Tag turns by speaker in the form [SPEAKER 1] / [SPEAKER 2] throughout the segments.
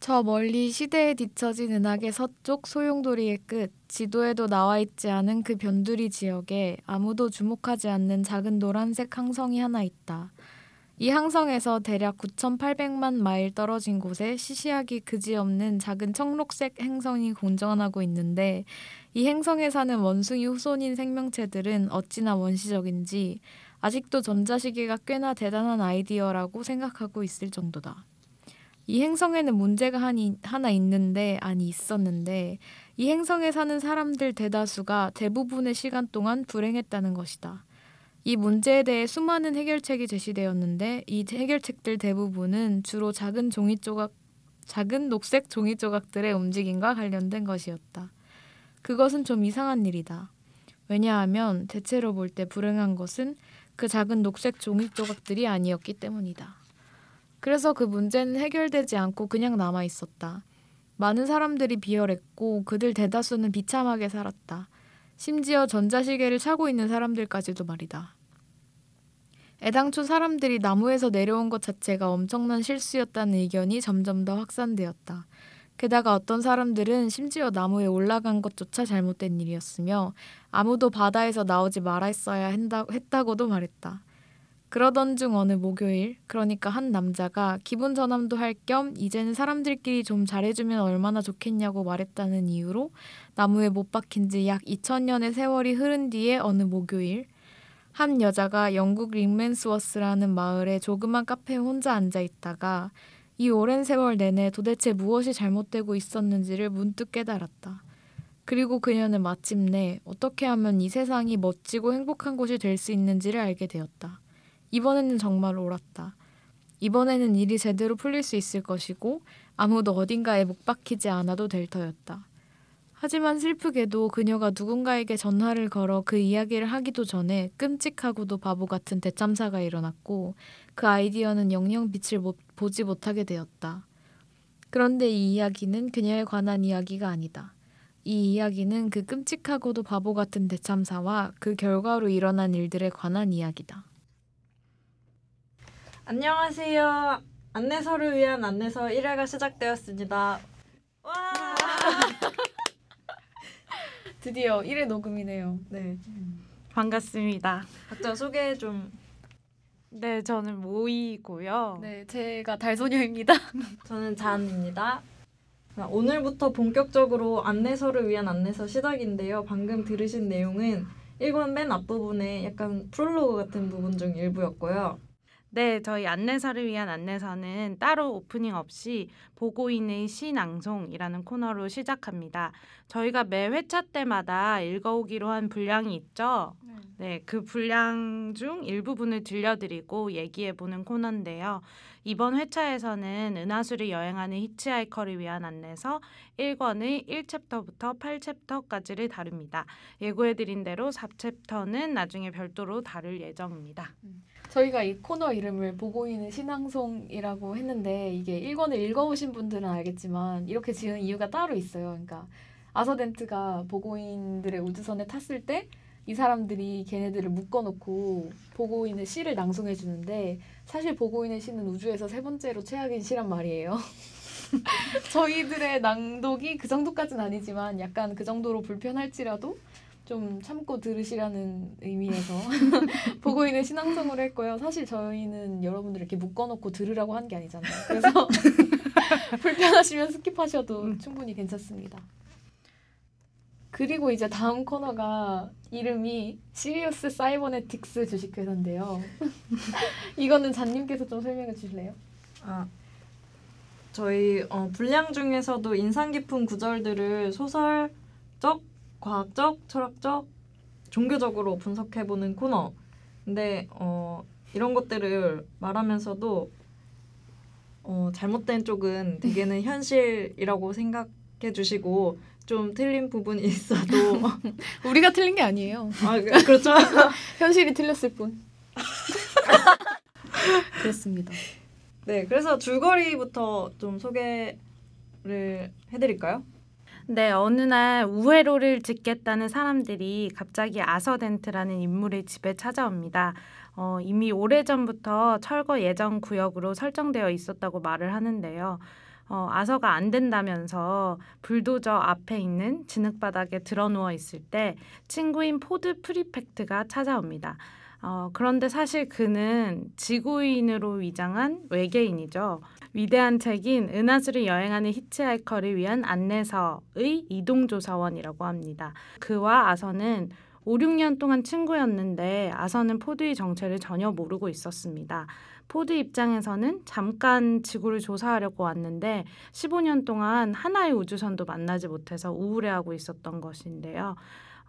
[SPEAKER 1] 저 멀리 시대에 뒤처진 은하계 서쪽 소용돌이의 끝, 지도에도 나와 있지 않은 그 변두리 지역에 아무도 주목하지 않는 작은 노란색 항성이 하나 있다. 이 항성에서 대략 9,800만 마일 떨어진 곳에 시시하기 그지없는 작은 청록색 행성이 공전하고 있는데 이 행성에 사는 원숭이 후손인 생명체들은 어찌나 원시적인지 아직도 전자시계가 꽤나 대단한 아이디어라고 생각하고 있을 정도다. 이 행성에는 문제가 하니, 하나 있는데 아니 있었는데 이 행성에 사는 사람들 대다수가 대부분의 시간 동안 불행했다는 것이다. 이 문제에 대해 수많은 해결책이 제시되었는데 이 해결책들 대부분은 주로 작은 종이 조각 작은 녹색 종이 조각들의 움직임과 관련된 것이었다. 그것은 좀 이상한 일이다. 왜냐하면 대체로 볼 때 불행한 것은 그 작은 녹색 종이 조각들이 아니었기 때문이다. 그래서 그 문제는 해결되지 않고 그냥 남아 있었다. 많은 사람들이 비열했고 그들 대다수는 비참하게 살았다. 심지어 전자시계를 차고 있는 사람들까지도 말이다. 애당초 사람들이 나무에서 내려온 것 자체가 엄청난 실수였다는 의견이 점점 더 확산되었다. 게다가 어떤 사람들은 심지어 나무에 올라간 것조차 잘못된 일이었으며 아무도 바다에서 나오지 말았어야 했다고도 말했다. 그러던 중 어느 목요일, 그러니까 한 남자가 기분 전환도 할 겸 이제는 사람들끼리 좀 잘해주면 얼마나 좋겠냐고 말했다는 이유로 나무에 못 박힌 지 약 2000년의 세월이 흐른 뒤에 어느 목요일, 한 여자가 영국 링맨스워스라는 마을의 조그만 카페에 혼자 앉아 있다가 이 오랜 세월 내내 도대체 무엇이 잘못되고 있었는지를 문득 깨달았다. 그리고 그녀는 마침내 어떻게 하면 이 세상이 멋지고 행복한 곳이 될 수 있는지를 알게 되었다. 이번에는 정말 옳았다. 이번에는 일이 제대로 풀릴 수 있을 것이고 아무도 어딘가에 못 박히지 않아도 될 터였다. 하지만 슬프게도 그녀가 누군가에게 전화를 걸어 그 이야기를 하기도 전에 끔찍하고도 바보 같은 대참사가 일어났고 그 아이디어는 영영 빛을 못, 보지 못하게 되었다. 그런데 이 이야기는 그녀에 관한 이야기가 아니다. 이 이야기는 그 끔찍하고도 바보 같은 대참사와 그 결과로 일어난 일들에 관한 이야기다.
[SPEAKER 2] 안녕하세요. 안내서를 위한 안내서 1회가 시작되었습니다. 와!
[SPEAKER 1] 드디어 1회 녹음이네요.
[SPEAKER 2] 네.
[SPEAKER 3] 반갑습니다.
[SPEAKER 2] 각자 소개 좀
[SPEAKER 3] 네, 저는 모이고요.
[SPEAKER 1] 네, 제가 달소녀입니다.
[SPEAKER 2] 저는 잔입니다. 자, 오늘부터 본격적으로 안내서를 위한 안내서 시작인데요. 방금 들으신 내용은 1권 맨 앞부분에 약간 프롤로그 같은 부분 중 일부였고요.
[SPEAKER 3] 네, 저희 안내서를 위한 안내서는 따로 오프닝 없이 보고인의 시낭송이라는 코너로 시작합니다. 저희가 매 회차 때마다 읽어오기로 한 분량이 있죠. 네, 그 분량 중 일부분을 들려드리고 얘기해보는 코너인데요. 이번 회차에서는 은하수를 여행하는 히치하이커를 위한 안내서 1권의 1챕터부터 8챕터까지를 다룹니다. 예고해드린 대로 4챕터는 나중에 별도로 다룰 예정입니다.
[SPEAKER 1] 저희가 이 코너 이름을 보고 있는 신앙송이라고 했는데 이게 1권을 읽어보신 분들은 알겠지만 이렇게 지은 이유가 따로 있어요. 그러니까 아서 덴트가 보곤인들의 우주선에 탔을 때 이 사람들이 걔네들을 묶어놓고 보곤인의 시를 낭송해 주는데 사실 보곤인의 시는 우주에서 세 번째로 최악인 시란 말이에요. 저희들의 낭독이 그 정도까지는 아니지만 약간 그 정도로 불편할지라도 좀 참고 들으시라는 의미에서 보곤인의 시 낭송으로 했고요. 사실 저희는 여러분들 이렇게 묶어놓고 들으라고 한 게 아니잖아요. 그래서 불편하시면 skip하셔도 충분히 괜찮습니다. 그리고 이제 다음 코너가 이름이 시리우스 사이버네틱스 주식회사인데요. 이거는 잔님께서 좀 설명해 주실래요?
[SPEAKER 2] 아, 저희 어, 분량 중에서도 인상 깊은 구절들을 소설적, 과학적, 철학적, 종교적으로 분석해보는 코너. 근데 어, 이런 것들을 말하면서도 어, 잘못된 쪽은 대개는 현실이라고 생각해 주시고 좀 틀린 부분이 있어도
[SPEAKER 1] 우리가 틀린 게 아니에요.
[SPEAKER 2] 아 그- 그렇죠.
[SPEAKER 1] 현실이 틀렸을 뿐. 그렇습니다.
[SPEAKER 2] 네, 그래서 줄거리부터 좀 소개를 해드릴까요?
[SPEAKER 3] 네, 어느 날 우회로를 짓겠다는 사람들이 갑자기 아서덴트라는 인물의 집에 찾아옵니다. 어, 이미 오래전부터 철거 예정 구역으로 설정되어 있었다고 말을 하는데요. 어, 아서가 안 된다면서 불도저 앞에 있는 진흙바닥에 드러누워 있을 때 친구인 포드 프리펙트가 찾아옵니다. 어, 그런데 사실 그는 지구인으로 위장한 외계인이죠. 위대한 책인 은하수를 여행하는 히치하이커를 위한 안내서의 이동조사원이라고 합니다. 그와 아서는 5, 6년 동안 친구였는데 아서는 포드의 정체를 전혀 모르고 있었습니다. 포드 입장에서는 잠깐 지구를 조사하려고 왔는데 15년 동안 하나의 우주선도 만나지 못해서 우울해하고 있었던 것인데요.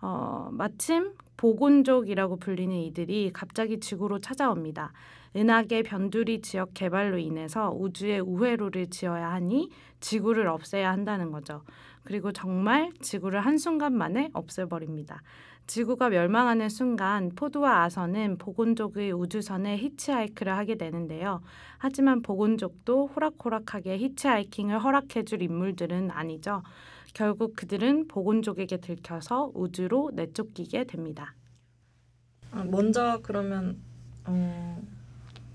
[SPEAKER 3] 어, 마침 보곤족이라고 불리는 이들이 갑자기 지구로 찾아옵니다. 은하계 변두리 지역 개발로 인해서 우주에 우회로를 지어야 하니 지구를 없애야 한다는 거죠. 그리고 정말 지구를 한순간 만에 없애버립니다. 지구가 멸망하는 순간 포드와 아서는 보곤족의 우주선에 히치하이크를 하게 되는데요. 하지만 보곤족도 호락호락하게 히치하이킹을 허락해줄 인물들은 아니죠. 결국 그들은 보곤족에게 들켜서 우주로 내쫓기게 됩니다.
[SPEAKER 2] 아, 먼저 그러면 어,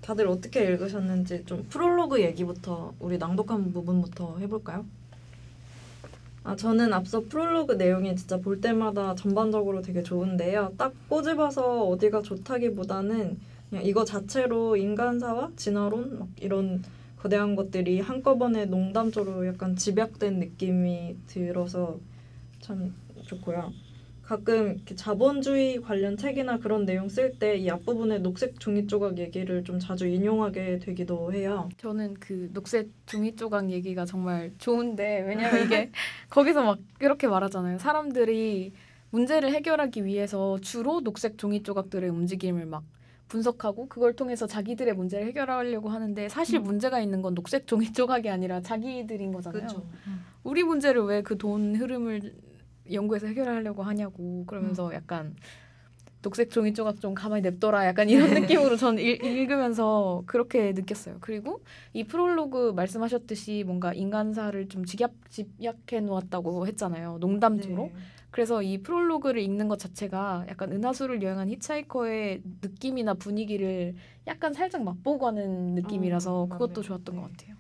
[SPEAKER 2] 다들 어떻게 읽으셨는지 좀 프롤로그 얘기부터 우리 낭독한 부분부터 해볼까요? 아, 저는 앞서 프롤로그 내용이 진짜 볼 때마다 전반적으로 되게 좋은데요. 딱 꼬집어서 어디가 좋다기보다는 그냥 이거 자체로 인간사와 진화론 막 이런 거대한 것들이 한꺼번에 농담조로 약간 집약된 느낌이 들어서 참 좋고요. 가끔 자본주의 관련 책이나 그런 내용 쓸 때 이 앞부분에 녹색 종이 조각 얘기를 좀 자주 인용하게 되기도 해요.
[SPEAKER 1] 저는 그 녹색 종이 조각 얘기가 정말 좋은데 왜냐면 이게 거기서 막 이렇게 말하잖아요. 사람들이 문제를 해결하기 위해서 주로 녹색 종이 조각들의 움직임을 막 분석하고 그걸 통해서 자기들의 문제를 해결하려고 하는데 사실
[SPEAKER 2] 음.
[SPEAKER 1] 문제가 있는 건 녹색 종이 조각이 아니라 자기들인 거잖아요.
[SPEAKER 2] 그렇죠.
[SPEAKER 1] 우리 문제를 왜 그 돈 흐름을 연구해서 해결하려고 하냐고 그러면서 약간 녹색 종이 조각 좀 가만히 냅둬라 약간 이런 느낌으로 저는 읽, 읽으면서 그렇게 느꼈어요. 그리고 이 프롤로그 말씀하셨듯이 뭔가 인간사를 좀 집약, 집약해 놓았다고 했잖아요. 농담조로.
[SPEAKER 2] 네.
[SPEAKER 1] 그래서 이 프롤로그를 읽는 것 자체가 약간 은하수를 여행한 히치하이커의 느낌이나 분위기를 약간 살짝 맛보고 가는 느낌이라서
[SPEAKER 2] 어,
[SPEAKER 1] 그것도. 좋았던 것
[SPEAKER 2] 네.
[SPEAKER 1] 같아요.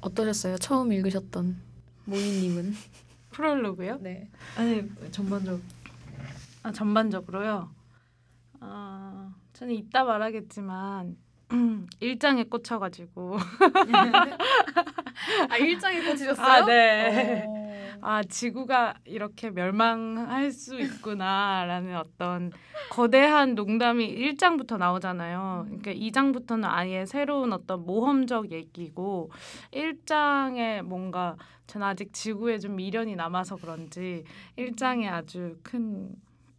[SPEAKER 1] 어떠셨어요? 처음 읽으셨던 모이님은?
[SPEAKER 3] 프롤로그요?
[SPEAKER 1] 네.
[SPEAKER 2] 아니 전반적
[SPEAKER 3] 아, 전반적으로요. 아, 저는 이따 말하겠지만 일장에 꽂혀가지고
[SPEAKER 1] 아 일장에 꽂히셨어요?
[SPEAKER 3] 아, 네.
[SPEAKER 1] 어.
[SPEAKER 3] 아 지구가 이렇게 멸망할 수 있구나라는 어떤 거대한 농담이 1장부터 나오잖아요. 그러니까 2장부터는 아예 새로운 어떤 모험적 얘기고 1장에 뭔가 저는 아직 지구에 좀 미련이 남아서 그런지 1장에 아주 큰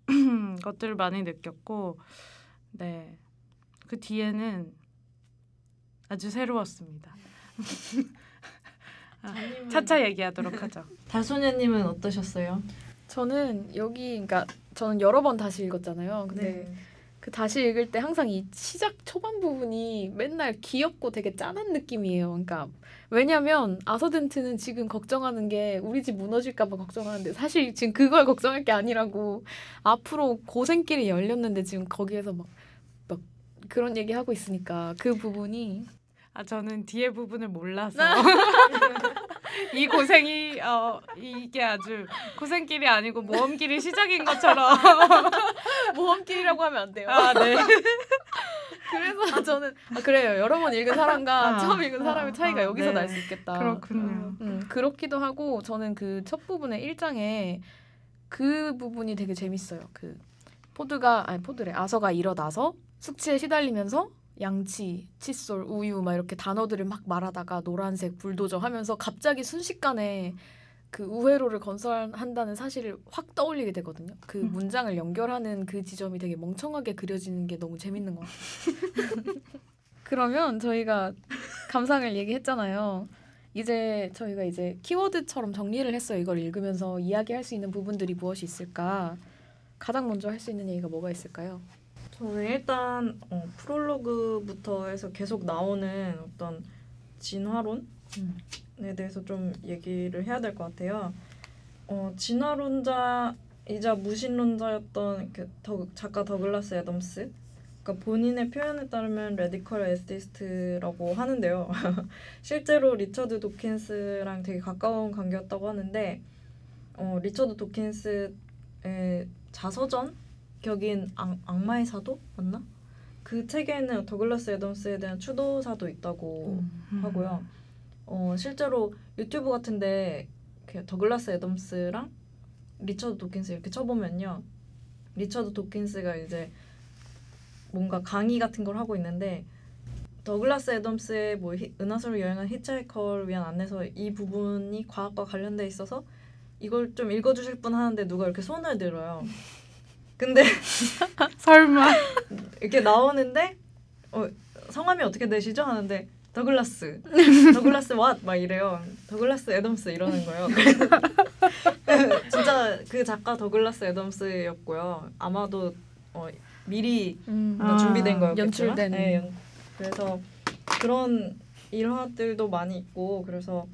[SPEAKER 3] 것들을 많이 느꼈고 네. 그 뒤에는 아주 새로웠습니다. 아, 차차 얘기하도록 하죠.
[SPEAKER 2] 달소녀님은 어떠셨어요?
[SPEAKER 1] 저는 여기 그러니까 저는 여러 번 다시 읽었잖아요. 근데
[SPEAKER 2] 네.
[SPEAKER 1] 그 다시 읽을 때 항상 이 시작 초반 부분이 맨날 귀엽고 되게 짠한 느낌이에요. 그러니까 왜냐면 아서덴트는 지금 걱정하는 게 우리 집 무너질까봐 걱정하는데 사실 지금 그걸 걱정할 게 아니라고 앞으로 고생길이 열렸는데 지금 거기에서 막, 막 그런 얘기 하고 있으니까 그 부분이
[SPEAKER 3] 아 저는 뒤에 부분을 몰라서 이 고생이 어 이게 아주 고생길이 아니고 모험길이 시작인 것처럼
[SPEAKER 1] 모험길이라고 하면 안 돼요.
[SPEAKER 3] 아 네.
[SPEAKER 1] 그래서 저는 아, 그래요. 여러 번 읽은 사람과
[SPEAKER 3] 아,
[SPEAKER 1] 처음 읽은 사람의
[SPEAKER 3] 아,
[SPEAKER 1] 차이가
[SPEAKER 3] 아,
[SPEAKER 1] 여기서
[SPEAKER 3] 네.
[SPEAKER 1] 날수 있겠다.
[SPEAKER 3] 그렇군요.
[SPEAKER 1] 음, 그렇기도 하고 저는 그 첫 부분의 1장에 그 부분이 되게 재밌어요. 그 포드가 아니 포드래 아서가 일어나서 숙취에 시달리면서 양치, 칫솔, 우유 막 이렇게 단어들을 막 말하다가 노란색 불도저 하면서 갑자기 순식간에 그 우회로를 건설한다는 사실을 확 떠올리게 되거든요. 그
[SPEAKER 3] 음.
[SPEAKER 1] 문장을 연결하는 그 지점이 되게 멍청하게 그려지는 게 너무 재밌는 것 같아요. 그러면 저희가 감상을 얘기했잖아요. 이제 저희가 이제 키워드처럼 정리를 했어요. 이걸 읽으면서 이야기할 수 있는 부분들이 무엇이 있을까? 가장 먼저 할 수 있는 얘기가 뭐가 있을까요?
[SPEAKER 2] 저는 일단 어, 프롤로그부터 해서 계속 나오는 어떤 진화론에 대해서 좀 얘기를 해야 될 것 같아요. 어, 진화론자이자 무신론자였던 그 더, 작가 더글라스 애덤스 그러니까 본인의 표현에 따르면 radical atheist라고 하는데요. 실제로 리처드 도킨스랑 되게 가까운 관계였다고 하는데 어, 리처드 도킨스의 자서전 격인 악, 악마의 사도 맞나? 그 책에는 더글라스 애덤스에 대한 추도사도 있다고
[SPEAKER 3] 음.
[SPEAKER 2] 하고요. 어, 실제로 유튜브 같은데 그 더글라스 애덤스랑 리처드 도킨스 이렇게 쳐보면요. 리처드 도킨스가 이제 뭔가 강의 같은 걸 하고 있는데 더글라스 애덤스의 뭐 히- 은하수로 여행한 히치하이커를 위한 안내서 이 부분이 과학과 관련돼 있어서 이걸 좀 읽어주실 분 하는데 누가 이렇게 손을 들어요. 근데
[SPEAKER 3] 설마.
[SPEAKER 2] 이렇게 나오는데 어, 성함이 어떻게 되시죠? 하는데 더글라스. 더글라스 왓막 이래요. 더글라스 애덤스 이러는 거예요. 진짜 그 작가 더글라스 애덤스였고요. 아마도 어, 미리
[SPEAKER 1] 음.
[SPEAKER 3] 아,
[SPEAKER 2] 준비된 거였겠지만.
[SPEAKER 1] 연출된.
[SPEAKER 2] 네, 연- 그래서 그런 일화들도 많이 있고 그래서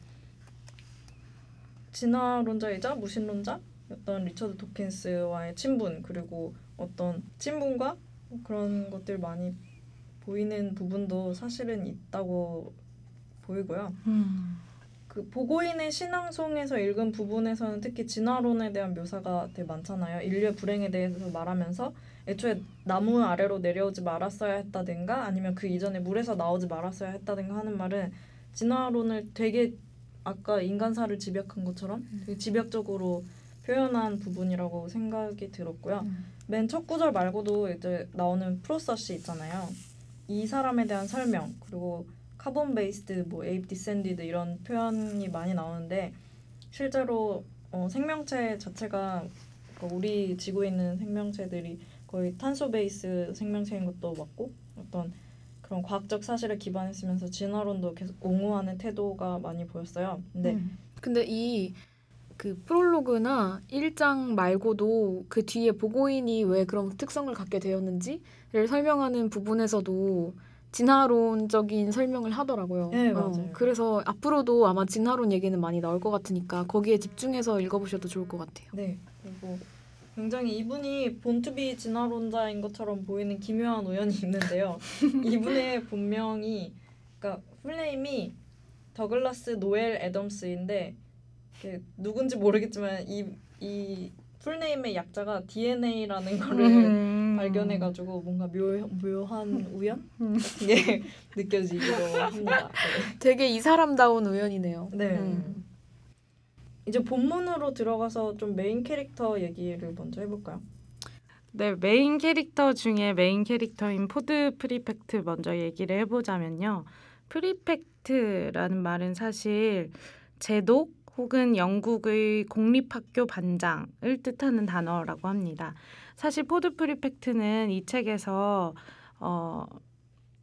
[SPEAKER 2] 진화론자이자 무신론자 였던 리처드 도킨스와의 친분 그리고 어떤 친분과 그런 것들 많이 보이는 부분도 사실은 있다고 보이고요.
[SPEAKER 3] 음.
[SPEAKER 2] 그 보고인의 신앙송에서 읽은 부분에서는 특히 진화론에 대한 묘사가 되게 많잖아요. 인류의 불행에 대해서 말하면서 애초에 나무 아래로 내려오지 말았어야 했다든가 아니면 그 이전에 물에서 나오지 말았어야 했다든가 하는 말은 진화론을 되게 아까 인간사를 집약한 것처럼 되게 집약적으로 표현한 부분이라고 생각이 들었고요.
[SPEAKER 1] 음.
[SPEAKER 2] 맨첫 구절 말고도 이제 나오는 프로서 씨 있잖아요. 이 사람에 대한 설명 그리고 carbon based 뭐 ape descended 이런 표현이 많이 나오는데 실제로 어, 생명체 자체가 그러니까 우리 지구에 있는 생명체들이 거의 탄소 베이스 생명체인 것도 맞고 어떤 그런 과학적 사실에 기반했으면서 진화론도 계속 옹호하는 태도가 많이 보였어요. 근데
[SPEAKER 1] 음. 근데 이 그 프롤로그나 1장 말고도 그 뒤에 보고인이 왜 그런 특성을 갖게 되었는지를 설명하는 부분에서도 진화론적인 설명을 하더라고요.
[SPEAKER 2] 네,
[SPEAKER 1] 어,
[SPEAKER 2] 맞아요.
[SPEAKER 1] 그래서 앞으로도 아마 진화론 얘기는 많이 나올 것 같으니까 거기에 집중해서 읽어보셔도 좋을 것 같아요.
[SPEAKER 2] 네 그리고 굉장히 이분이 본투비 진화론자인 것처럼 보이는 기묘한 우연이 있는데요. 이분의 본명이 그러니까 풀네임이 더글라스 노엘 애덤스인데 누군지 모르겠지만 이 이 풀네임의 약자가 DNA라는 거를
[SPEAKER 3] 음.
[SPEAKER 2] 발견해가지고 뭔가 묘, 묘한 우연
[SPEAKER 3] 음.
[SPEAKER 2] 게 느껴지기도 합니다.
[SPEAKER 1] 되게 이 사람다운 우연이네요.
[SPEAKER 2] 네. 네.
[SPEAKER 1] 음.
[SPEAKER 2] 이제 본문으로 들어가서 좀 메인 캐릭터 얘기를 먼저 해볼까요?
[SPEAKER 3] 네, 메인 캐릭터 중에 메인 캐릭터인 포드 프리펙트 먼저 얘기를 해보자면요. 프리펙트라는 말은 사실 제독 혹은 영국의 공립학교 반장을 뜻하는 단어라고 합니다. 사실 포드 프리펙트는 이 책에서 어,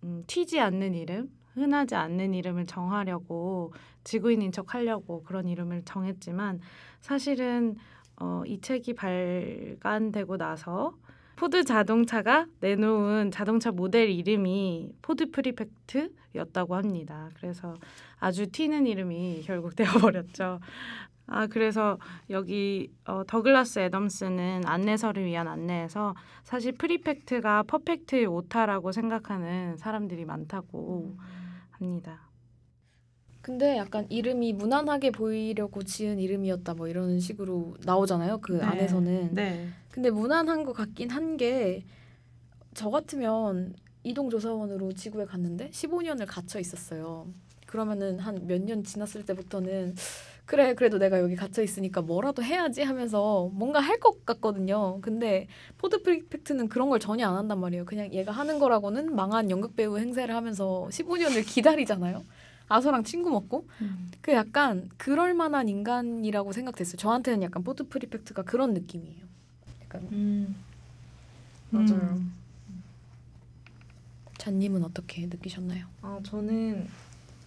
[SPEAKER 3] 음, 튀지 않는 이름, 흔하지 않는 이름을 정하려고 지구인인 척 하려고 그런 이름을 정했지만 사실은 어, 이 책이 발간되고 나서 포드 자동차가 내놓은 자동차 모델 이름이 포드 프리펙트였다고 합니다. 그래서 아주 튀는 이름이 결국 되어버렸죠. 아 그래서 여기 어, 더글라스 애덤스는 안내서를 위한 안내에서 사실 프리펙트가 퍼펙트의 오타라고 생각하는 사람들이 많다고 합니다.
[SPEAKER 1] 근데 약간 이름이 무난하게 보이려고 지은 이름이었다 뭐 이런 식으로 나오잖아요. 그
[SPEAKER 3] 네.
[SPEAKER 1] 안에서는.
[SPEAKER 3] 네.
[SPEAKER 1] 근데 무난한 것 같긴 한 게 저 같으면 이동 조사원으로 지구에 갔는데 15년을 갇혀 있었어요. 그러면은 한 몇 년 지났을 때부터는 그래 그래도 내가 여기 갇혀 있으니까 뭐라도 해야지 하면서 뭔가 할 것 같거든요. 근데 포드 프리펙트는 그런 걸 전혀 안 한단 말이에요. 그냥 얘가 하는 거라고는 망한 연극 배우 행세를 하면서 15년을 기다리잖아요. 아서랑 친구 먹고 그 약간 그럴 만한 인간이라고 생각됐어요. 저한테는 약간 포드 프리펙트가 그런 느낌이에요. 약간
[SPEAKER 2] 음, 맞아요.
[SPEAKER 3] 음.
[SPEAKER 1] 잔님은 어떻게 느끼셨나요?
[SPEAKER 2] 아 저는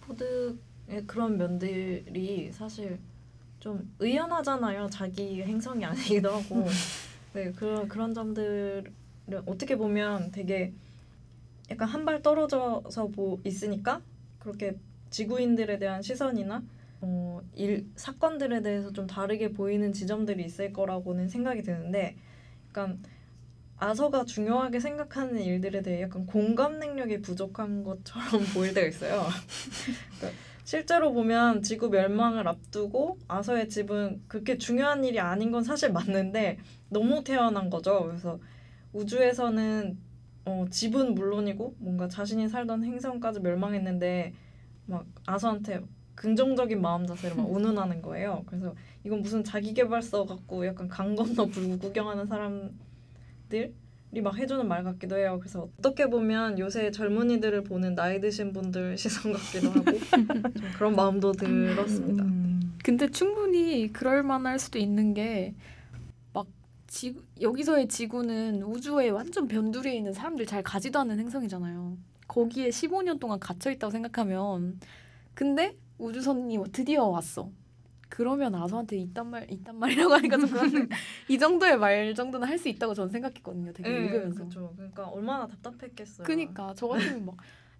[SPEAKER 2] 포드의 그런 면들이 사실 좀 의연하잖아요. 자기 행성이 아니기도 하고. 네 그런 그런 점들을 어떻게 보면 되게 약간 한 발 떨어져서 보 있으니까 그렇게 지구인들에 대한 시선이나 어, 일 사건들에 대해서 좀 다르게 보이는 지점들이 있을 거라고는 생각이 드는데, 약간 아서가 중요하게 생각하는 일들에 대해 약간 공감 능력이 부족한 것처럼 보일 때가 있어요. 그러니까 실제로 보면 지구 멸망을 앞두고 아서의 집은 그렇게 중요한 일이 아닌 건 사실 맞는데 너무 태어난 거죠. 그래서 우주에서는 어, 집은 물론이고 뭔가 자신이 살던 행성까지 멸망했는데 막 아서한테 긍정적인 마음 자세를 막 운운하는 거예요. 그래서 이건 무슨 자기계발서 같고 약간 강 건너 불구 구경하는 사람들이 막 해주는 말 같기도 해요. 그래서 어떻게 보면 요새 젊은이들을 보는 나이 드신 분들 시선 같기도 하고 좀 그런 마음도 들었습니다.
[SPEAKER 3] 음.
[SPEAKER 1] 근데 충분히 그럴 만할 수도 있는 게막 지구 여기서의 지구는 우주에 완전 변두리에 있는 사람들 잘 가지도 않는 행성이잖아요. 거기에 15년 동안 갇혀 있다고 생각하면 근데 우주선이 드디어 왔어. 그러면 아서한테 이딴 말 이딴 말이라고 하니까 좀 그런데 이 정도의 말 정도는 할 수 있다고 저는 생각했거든요. 되게 읽으면서.
[SPEAKER 2] 그렇죠. 그러니까 얼마나 답답했겠어요.
[SPEAKER 1] 그니까 저 같으면 막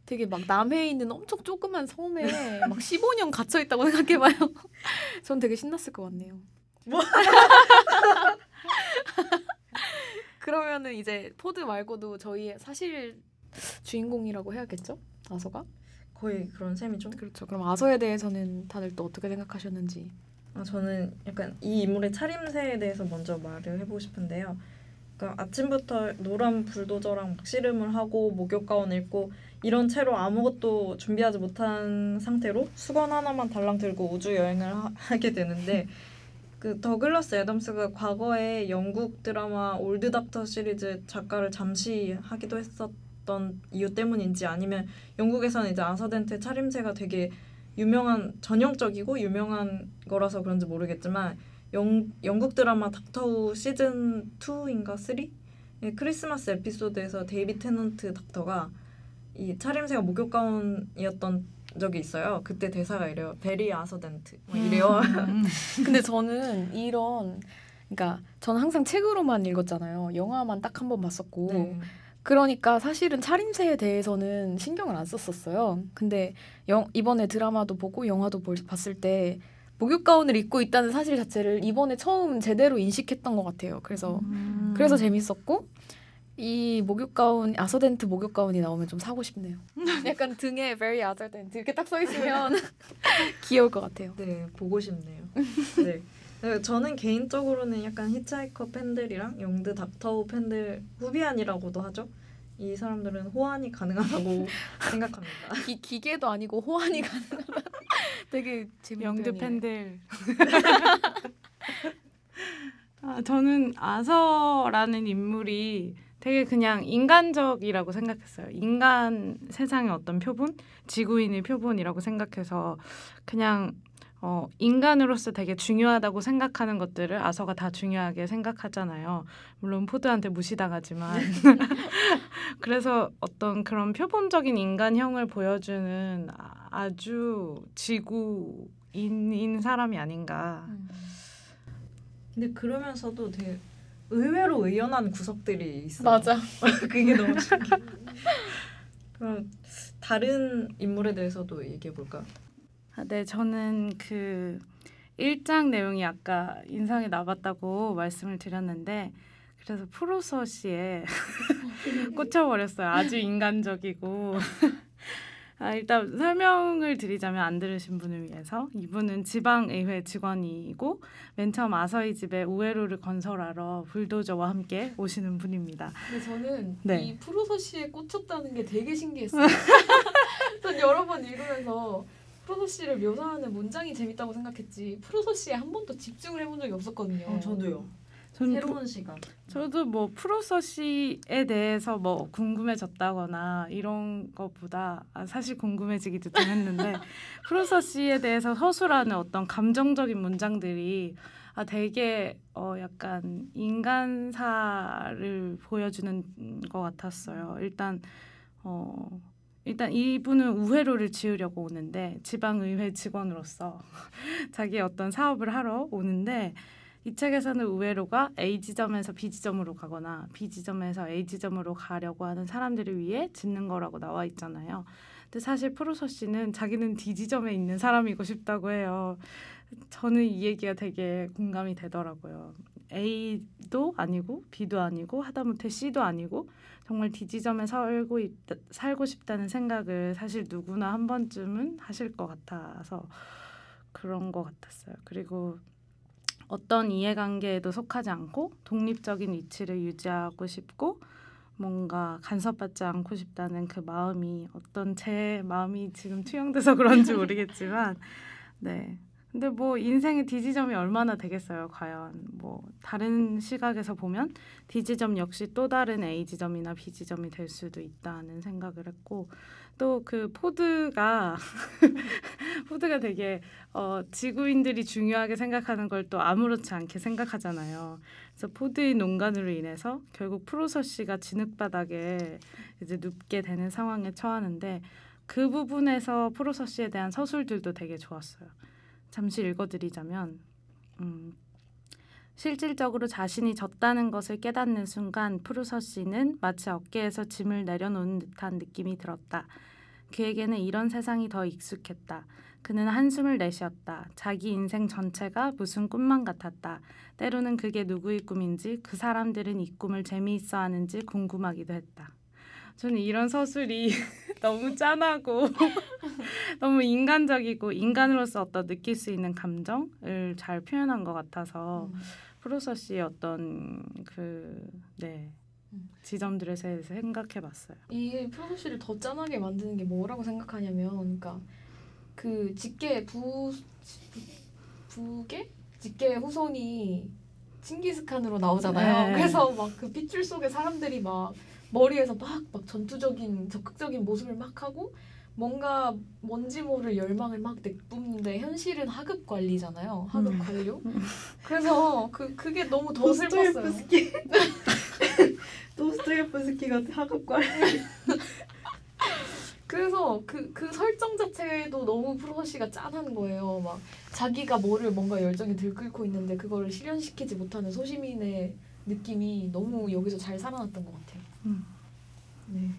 [SPEAKER 1] 되게 막 남해에 있는 엄청 조그만 섬에 막 15년 갇혀 있다고 생각해봐요. 전 되게 신났을 것 같네요.
[SPEAKER 2] 뭐?
[SPEAKER 1] 그러면은 이제 포드 말고도 저희의 사실 주인공이라고 해야겠죠? 아서가?
[SPEAKER 2] 거의 그런 셈이죠.
[SPEAKER 1] 그렇죠. 그럼 아서에 대해서는 다들 또 어떻게 생각하셨는지.
[SPEAKER 2] 아, 저는 약간 이 인물의 차림새에 대해서 먼저 말을 해보고 싶은데요. 그러니까 아침부터 노란 불도저랑 막 씨름을 하고 목욕 가운 입고 이런 채로 아무것도 준비하지 못한 상태로 수건 하나만 달랑 들고 우주 여행을 하, 하게 되는데 그 더글라스 애덤스가 과거에 영국 드라마 올드 닥터 시리즈 작가를 잠시 하기도 했었 던 이유 때문인지 아니면 영국에서는 이제 아서덴트의 차림새가 되게 유명한 전형적이고 유명한 거라서 그런지 모르겠지만 영, 영국 드라마 닥터 후 시즌 2인가 3? 의 크리스마스 에피소드에서 데이비 테넌트 닥터가 이 차림새가 목욕 가운이었던 적이 있어요. 그때 대사가 이래요. very Arthur Dent 막 이래요.
[SPEAKER 3] 음.
[SPEAKER 1] 근데 저는 이런 그러니까 저는 항상 책으로만 읽었잖아요. 영화만 딱 한 번 봤었고
[SPEAKER 2] 네.
[SPEAKER 1] 그러니까 사실은 차림새에 대해서는 신경을 안 썼었어요. 근데 영, 이번에 드라마도 보고 영화도 볼, 봤을 때 목욕 가운을 입고 있다는 사실 자체를 이번에 처음 제대로 인식했던 것 같아요. 그래서
[SPEAKER 3] 음.
[SPEAKER 1] 그래서 재밌었고 이 목욕 가운 아서덴트 목욕 가운이 나오면 좀 사고 싶네요. 약간 등에 very 아서덴트 이렇게 딱 써 있으면 귀여울 것 같아요.
[SPEAKER 2] 네, 보고 싶네요. 네. 네, 저는 개인적으로는 약간 히치하이커 팬들이랑 영드 닥터우 팬들 후비안이라고도 하죠. 이 사람들은 호환이 가능하다고 생각합니다.
[SPEAKER 1] 기, 기계도 아니고 호환이 가능하다. 되게 재밌는
[SPEAKER 3] 영드. 팬들. 아, 저는 아서라는 인물이 되게 그냥 인간적이라고 생각했어요. 인간 세상의 어떤 표본, 지구인의 표본이라고 생각해서 그냥 어, 인간으로서 되게 중요하다고 생각하는 것들을 아서가 다 중요하게 생각하잖아요. 물론 포드한테 무시당하지만. 그래서 어떤 그런 표본적인 인간형을 보여주는 아- 아주 지구인인 사람이 아닌가.
[SPEAKER 1] 음.
[SPEAKER 2] 근데 그러면서도 되게 의외로 의연한 구석들이 있어요.
[SPEAKER 1] 맞아.
[SPEAKER 2] 그게 너무 신기해. 그럼 다른 인물에 대해서도 얘기해 볼까?
[SPEAKER 3] 아, 네, 저는 그 일장 내용이 아까 인상이 남았다고 말씀을 드렸는데 그래서 프로서 씨에 꽂혀버렸어요. 아주 인간적이고. 아, 일단 설명을 드리자면 안 들으신 분을 위해서 이분은 지방의회 직원이고 맨 처음 아서희 집에 우회로를 건설하러 불도저와 함께 오시는 분입니다.
[SPEAKER 1] 근데 저는
[SPEAKER 3] 네.
[SPEAKER 1] 이 프로서 씨에 꽂혔다는 게 되게 신기했어요. 전 여러 번 읽으면서 프로서 씨를 묘사하는 문장이 재밌다고 생각했지 프로서 씨에 한 번도 집중을 해본 적이 없었거든요.
[SPEAKER 2] 어, 저도요.
[SPEAKER 3] 저는
[SPEAKER 2] 새로운 시간.
[SPEAKER 3] 저도 뭐 프로서 씨에 대해서 뭐 궁금해졌다거나 이런 것보다 아, 사실 궁금해지기도 좀 했는데 프로서 씨에 대해서 서술하는 어떤 감정적인 문장들이 아 되게 어 약간 인간사를 보여주는 것 같았어요. 일단 어 일단 이분은 우회로를 지으려고 오는데 지방의회 직원으로서 자기의 어떤 사업을 하러 오는데 이 책에서는 우회로가 A 지점에서 B 지점으로 가거나 B 지점에서 A 지점으로 가려고 하는 사람들을 위해 짓는 거라고 나와 있잖아요. 근데 사실 프로서 씨는 자기는 디지점에 있는 사람이고 싶다고 해요. 저는 이 얘기가 되게 공감이 되더라고요. A도 아니고 B도 아니고 하다못해 C도 아니고 정말 디지점에 살고 있, 살고 싶다는 생각을 사실 누구나 한 번쯤은 하실 것 같아서 그런 것 같았어요. 그리고 어떤 이해관계에도 속하지 않고 독립적인 위치를 유지하고 싶고 뭔가 간섭받지 않고 싶다는 그 마음이 어떤 제 마음이 지금 투영돼서 그런지 모르겠지만 네. 근데 뭐 인생의 D 지점이 얼마나 되겠어요, 과연. 뭐 다른 시각에서 보면 D 지점 역시 또 다른 A 지점이나 B 지점이 될 수도 있다는 생각을 했고 또 그 포드가 포드가 되게 어, 지구인들이 중요하게 생각하는 걸 또 아무렇지 않게 생각하잖아요. 그래서 포드의 농간으로 인해서 결국 프로서 씨가 진흙바닥에 이제 눕게 되는 상황에 처하는데 그 부분에서 프로서 씨에 대한 서술들도 되게 좋았어요. 잠시 읽어드리자면 음, 실질적으로 자신이 졌다는 것을 깨닫는 순간 프루서 씨는 마치 어깨에서 짐을 내려놓는 듯한 느낌이 들었다. 그에게는 이런 세상이 더 익숙했다. 그는 한숨을 내쉬었다. 자기 인생 전체가 무슨 꿈만 같았다. 때로는 그게 누구의 꿈인지 그 사람들은 이 꿈을 재미있어 하는지 궁금하기도 했다. 저는 이런 서술이 너무 짠하고 너무 인간적이고 인간으로서 어떤 느낄 수 있는 감정을 잘 표현한 것 같아서
[SPEAKER 1] 음.
[SPEAKER 3] 프로서 씨의 어떤 그 네.
[SPEAKER 1] 음.
[SPEAKER 3] 지점들에 대해서 생각해봤어요.
[SPEAKER 1] 이 프로소시를 더 짠하게 만드는 게 뭐라고 생각하냐면, 그러니까 그 직계 부 부계 직계 후손이 칭기스칸으로 나오잖아요.
[SPEAKER 3] 네.
[SPEAKER 1] 그래서 막 그 핏줄 속에 사람들이 막 머리에서 막 막 전투적인 적극적인 모습을 막 하고 뭔가 뭔지 모를 열망을 막 내뿜는데 현실은 하급 관리잖아요. 하급
[SPEAKER 3] 음.
[SPEAKER 1] 관료. 그래서 그 그게 너무 더 슬펐어요.
[SPEAKER 2] 도스토옙스키 도스토옙스키가 하급관
[SPEAKER 1] 그래서 그, 그 설정 자체도 너무 프로서씨가 짠한 거예요. 막 자기가 뭐를 뭔가 열정이 들끓고 있는데 그거를 실현시키지 못하는 소시민의 느낌이 너무 여기서 잘 살아났던 것 같아요.
[SPEAKER 3] 음.
[SPEAKER 1] 네.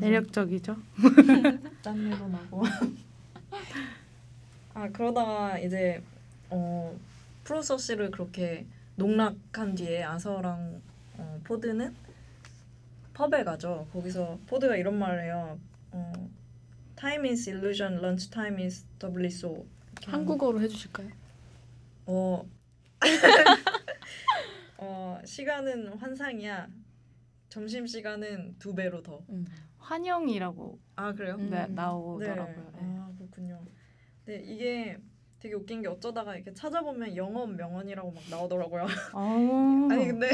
[SPEAKER 3] 매력적이죠.
[SPEAKER 2] 짠내도 나고 아 그러다가 이제 어 프로서 씨를 그렇게 농락한 뒤에 아서랑 어, 포드는 펍에 가죠. 거기서 포드가 이런 말을 해요. 어, Time is illusion, lunch time is doubly so.
[SPEAKER 1] 한국어로 해주실까요?
[SPEAKER 2] 어, 어 시간은 환상이야. 점심 시간은 두 배로 더.
[SPEAKER 1] 음.
[SPEAKER 3] 환영이라고
[SPEAKER 2] 아 그래요?
[SPEAKER 1] 음.
[SPEAKER 3] 네, 나오더라고요. 네.
[SPEAKER 2] 아 그렇군요. 네 이게 되게 웃긴 게 어쩌다가 이렇게 찾아보면 영어 명언이라고 막 나오더라고요.
[SPEAKER 3] 어.
[SPEAKER 2] 아니 근데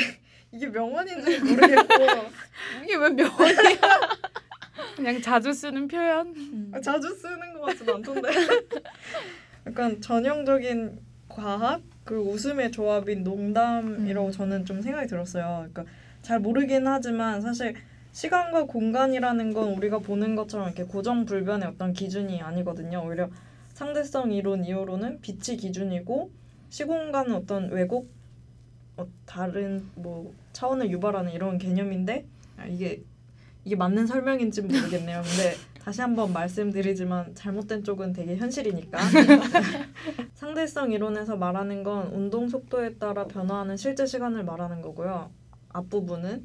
[SPEAKER 2] 이게 명언인지 모르겠고
[SPEAKER 1] 이게 왜 명?
[SPEAKER 3] 그냥 자주 쓰는 표현.
[SPEAKER 1] 음.
[SPEAKER 2] 아, 자주 쓰는 것 같지도 않던데. 약간 전형적인 과학 그리고 웃음의 조합인 농담이라고
[SPEAKER 1] 음.
[SPEAKER 2] 저는 좀 생각이 들었어요. 그러니까 잘 모르긴 하지만 사실 시간과 공간이라는 건 우리가 보는 것처럼 이렇게 고정불변의 어떤 기준이 아니거든요. 오히려 상대성 이론 이후로는 빛이 기준이고 시공간은 어떤 왜곡 어, 다른 뭐 차원을 유발하는 이런 개념인데 아, 이게 이게 맞는 설명인지 모르겠네요. 근데 다시 한번 말씀드리지만 잘못된 쪽은 되게 현실이니까 상대성 이론에서 말하는 건 운동 속도에 따라 변화하는 실제 시간을 말하는 거고요. 앞부분은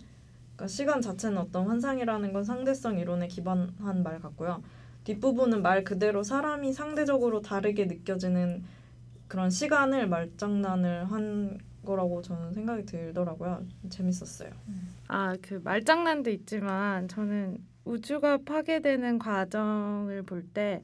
[SPEAKER 2] 그러니까 시간 자체는 어떤 환상이라는 건 상대성 이론에 기반한 말 같고요. 뒷부분은 말 그대로 사람이 상대적으로 다르게 느껴지는 그런 시간을 말장난을 한 거라고 저는 생각이 들더라고요. 재밌었어요.
[SPEAKER 3] 아, 그 말장난도 있지만 저는 우주가 파괴되는 과정을 볼 때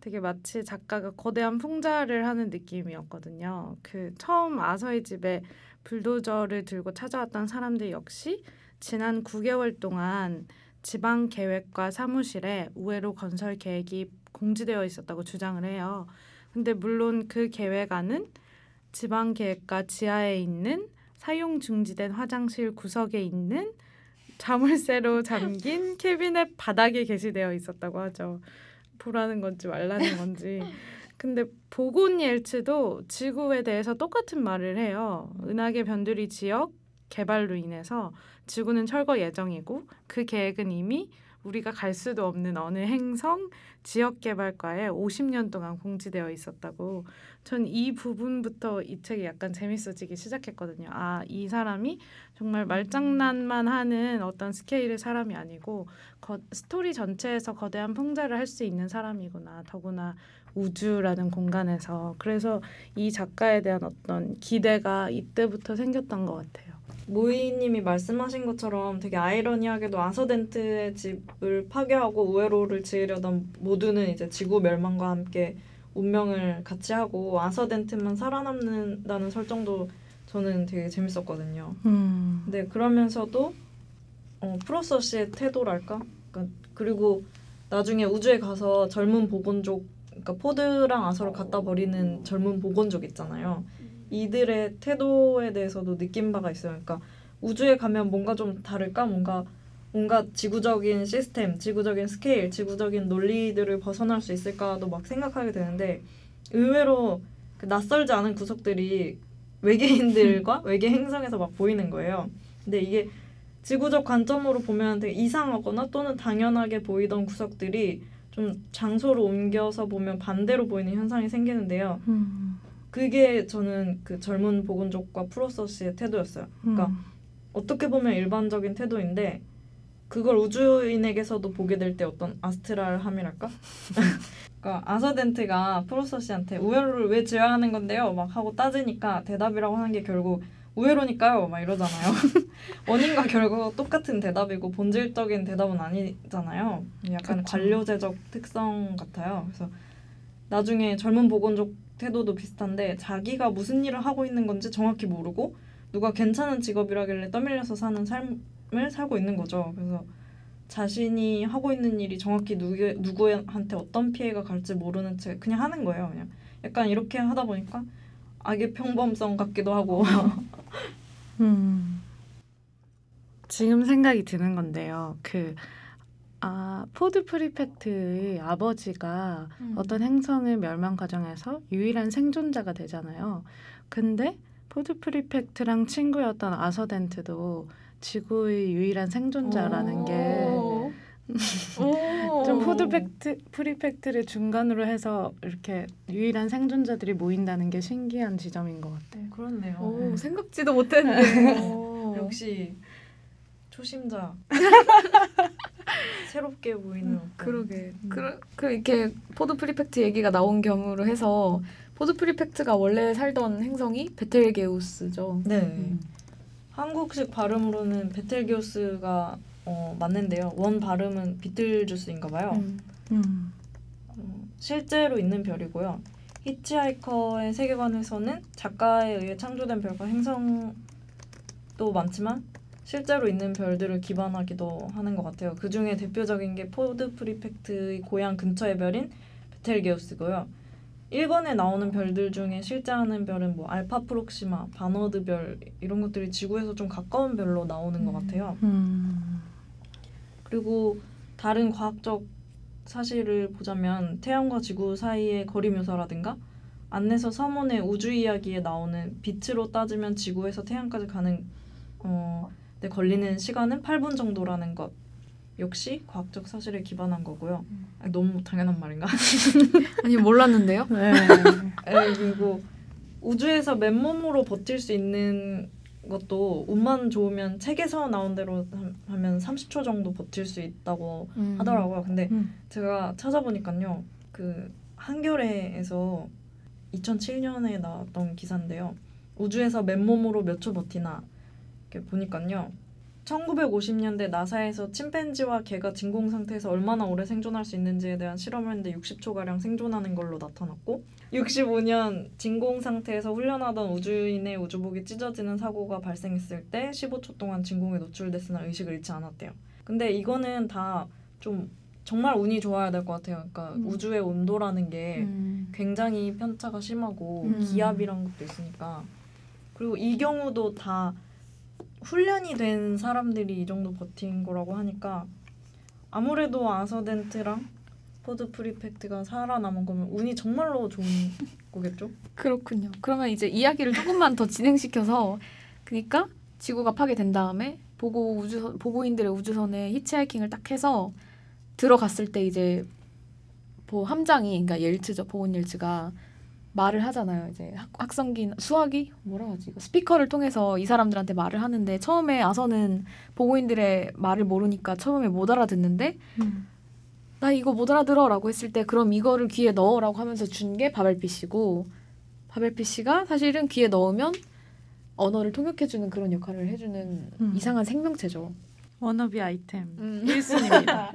[SPEAKER 3] 되게 마치 작가가 거대한 풍자를 하는 느낌이었거든요. 그 처음 아서의 집에 불도저를 들고 찾아왔던 사람들 역시 지난 9개월 동안 지방 계획과 사무실에 우회로 건설 계획이 공지되어 있었다고 주장을 해요. 근데 물론 그 계획안은 지방 계획과 지하에 있는 사용 중지된 화장실 구석에 있는 자물쇠로 잠긴 캐비넷 바닥에 게시되어 있었다고 하죠. 보라는 건지 말라는 건지. 근데 보곤 옐츠도 지구에 대해서 똑같은 말을 해요. 은하계 변두리 지역 개발로 인해서 지구는 철거 예정이고 그 계획은 이미 우리가 갈 수도 없는 어느 행성 지역 개발과에 50년 동안 공지되어 있었다고. 전 이 부분부터 이 책이 약간 재밌어지기 시작했거든요. 아, 이 사람이 정말 말장난만 하는 어떤 스케일의 사람이 아니고 거, 스토리 전체에서 거대한 풍자를 할 수 있는 사람이구나. 더구나 우주라는 공간에서. 그래서 이 작가에 대한 어떤 기대가 이때부터 생겼던 것 같아요.
[SPEAKER 2] 모이님이 말씀하신 것처럼 되게 아이러니하게도 아서덴트의 집을 파괴하고 우에로를 지으려던 모두는 이제 지구 멸망과 함께 운명을 같이 하고 아서덴트만 살아남는다는 설정도 저는 되게 재밌었거든요.
[SPEAKER 3] 음.
[SPEAKER 2] 근데 그러면서도 어, 프로서 씨의 태도랄까? 그러니까 그리고 나중에 우주에 가서 젊은 보곤족, 그러니까 포드랑 아서를 갖다 버리는 젊은 보곤족 있잖아요. 이들의 태도에 대해서도 느낀 바가 있어요. 그러니까 우주에 가면 뭔가 좀 다를까? 뭔가 뭔가 지구적인 시스템, 지구적인 스케일, 지구적인 논리들을 벗어날 수 있을까도 막 생각하게 되는데 의외로 그 낯설지 않은 구석들이 외계인들과 외계 행성에서 막 보이는 거예요. 근데 이게 지구적 관점으로 보면 되게 이상하거나 또는 당연하게 보이던 구석들이 좀 장소로 옮겨서 보면 반대로 보이는 현상이 생기는데요.
[SPEAKER 3] 음.
[SPEAKER 2] 그게 저는 그 젊은 보건족과 프로서 씨의 태도였어요. 그러니까
[SPEAKER 3] 음.
[SPEAKER 2] 어떻게 보면 일반적인 태도인데 그걸 우주인에게서도 보게 될 때 어떤 아스트랄함이랄까? 그러니까 아서덴트가 프로서 씨한테 우회로를 왜 지어야 하는 건데요? 막 하고 따지니까 대답이라고 하는 게 결국 우회로니까요. 막 이러잖아요. 원인과 결과가 똑같은 대답이고 본질적인 대답은 아니잖아요. 약간
[SPEAKER 3] 그쵸.
[SPEAKER 2] 관료제적 특성 같아요. 그래서 나중에 젊은 보건족 태도도 비슷한데 자기가 무슨 일을 하고 있는 건지 정확히 모르고 누가 괜찮은 직업이라길래 떠밀려서 사는 삶을 살고 있는 거죠. 그래서 자신이 하고 있는 일이 정확히 누구, 누구한테 어떤 피해가 갈지 모르는 채 그냥 하는 거예요. 그냥 약간 이렇게 하다 보니까 악의 평범성 같기도 하고
[SPEAKER 3] 음. 지금 생각이 드는 건데요. 그 아, 포드 프리펙트의 아버지가
[SPEAKER 1] 음.
[SPEAKER 3] 어떤 행성의 멸망 과정에서 유일한 생존자가 되잖아요. 근데 포드 프리펙트랑 친구였던 아서덴트도 지구의 유일한 생존자라는 게 좀 포드 팩트, 프리펙트를 중간으로 해서 이렇게 유일한 생존자들이 모인다는 게 신기한 지점인 것 같아요.
[SPEAKER 2] 그렇네요.
[SPEAKER 1] 오, 생각지도 못했는데. 오.
[SPEAKER 2] 역시 초심자 새롭게 보이는 어떤-
[SPEAKER 1] 그러게.
[SPEAKER 2] 음.
[SPEAKER 1] 그, 그 이렇게 포드 프리펙트 얘기가 나온 경우로 해서 포드 프리펙트가 원래 살던 행성이 베텔게우스죠.
[SPEAKER 2] 네.
[SPEAKER 1] 음.
[SPEAKER 2] 한국식 발음으로는 베텔기우스가 어, 맞는데요. 원 발음은 비틀주스인가 봐요.
[SPEAKER 1] 음.
[SPEAKER 3] 음.
[SPEAKER 2] 어, 실제로 있는 별이고요. 히치하이커의 세계관에서는 작가에 의해 창조된 별과 행성도 많지만 실제로 있는 별들을 기반하기도 하는 것 같아요. 그 중에 대표적인 게 포드 프리펙트의 고향 근처의 별인 베텔게우스고요. 1권에 나오는 별들 중에 실제 하는 별은 뭐 알파 프록시마, 바너드 별 이런 것들이 지구에서 좀 가까운 별로 나오는 것
[SPEAKER 1] 음.
[SPEAKER 2] 같아요.
[SPEAKER 3] 음.
[SPEAKER 2] 그리고 다른 과학적 사실을 보자면 태양과 지구 사이의 거리 묘사라든가 안내서 서문의 우주 이야기에 나오는 빛으로 따지면 지구에서 태양까지 가는 어, 데 걸리는 시간은 8분 정도라는 것 역시 과학적 사실에 기반한 거고요. 아니, 너무 당연한 말인가?
[SPEAKER 1] 아니 몰랐는데요.
[SPEAKER 3] 네.
[SPEAKER 2] 에, 그리고 우주에서 맨몸으로 버틸 수 있는 것도 운만 좋으면 책에서 나온 대로 함- 하면 30초 정도 버틸 수 있다고
[SPEAKER 1] 음.
[SPEAKER 2] 하더라고요. 근데
[SPEAKER 3] 음.
[SPEAKER 2] 제가 찾아보니까요. 그 한겨레에서 2007년에 나왔던 기사인데요. 우주에서 맨몸으로 몇 초 버티나 이렇게 보니까요. 1950년대 나사에서 침팬지와 개가 진공 상태에서 얼마나 오래 생존할 수 있는지에 대한 실험을 했는데 60초 가량 생존하는 걸로 나타났고 65년 진공 상태에서 훈련하던 우주인의 우주복이 찢어지는 사고가 발생했을 때 15초 동안 진공에 노출됐으나 의식을 잃지 않았대요. 근데 이거는 다 좀 정말 운이 좋아야 될 것 같아요. 그러니까
[SPEAKER 1] 음.
[SPEAKER 2] 우주의 온도라는 게
[SPEAKER 1] 음.
[SPEAKER 2] 굉장히 편차가 심하고
[SPEAKER 1] 음.
[SPEAKER 2] 기압이란 것도 있으니까 그리고 이 경우도 다 훈련이 된 사람들이 이 정도 버틴 거라고 하니까 아무래도 아서덴트랑 포드 프리펙트가 살아남은 거면 운이 정말로 좋은 거겠죠?
[SPEAKER 1] 그렇군요. 그러면 이제 이야기를 조금만 더 진행시켜서 그러니까 지구가 파괴된 다음에 보곤 우주 보곤인들의 우주선에 히치하이킹을 딱 해서 들어갔을 때 이제 보 함장이 그러니까 옐츠죠 보곤 옐츠가 말을 하잖아요. 이제 학, 확성기 수학이 뭐라 하지 이거 스피커를 통해서 이 사람들한테 말을 하는데 처음에 아서는 보고인들의 말을 모르니까 처음에 못 알아듣는데 나 이거 못 알아들어라고 했을 때 그럼 이거를 귀에 넣어라고 하면서 준 게 바벨피시고 바벨피시가 사실은 귀에 넣으면 언어를 통역해주는 그런 역할을 해주는
[SPEAKER 3] 음.
[SPEAKER 1] 이상한 생명체죠.
[SPEAKER 3] 워너비 아이템
[SPEAKER 1] 음.
[SPEAKER 3] 1순위입니다.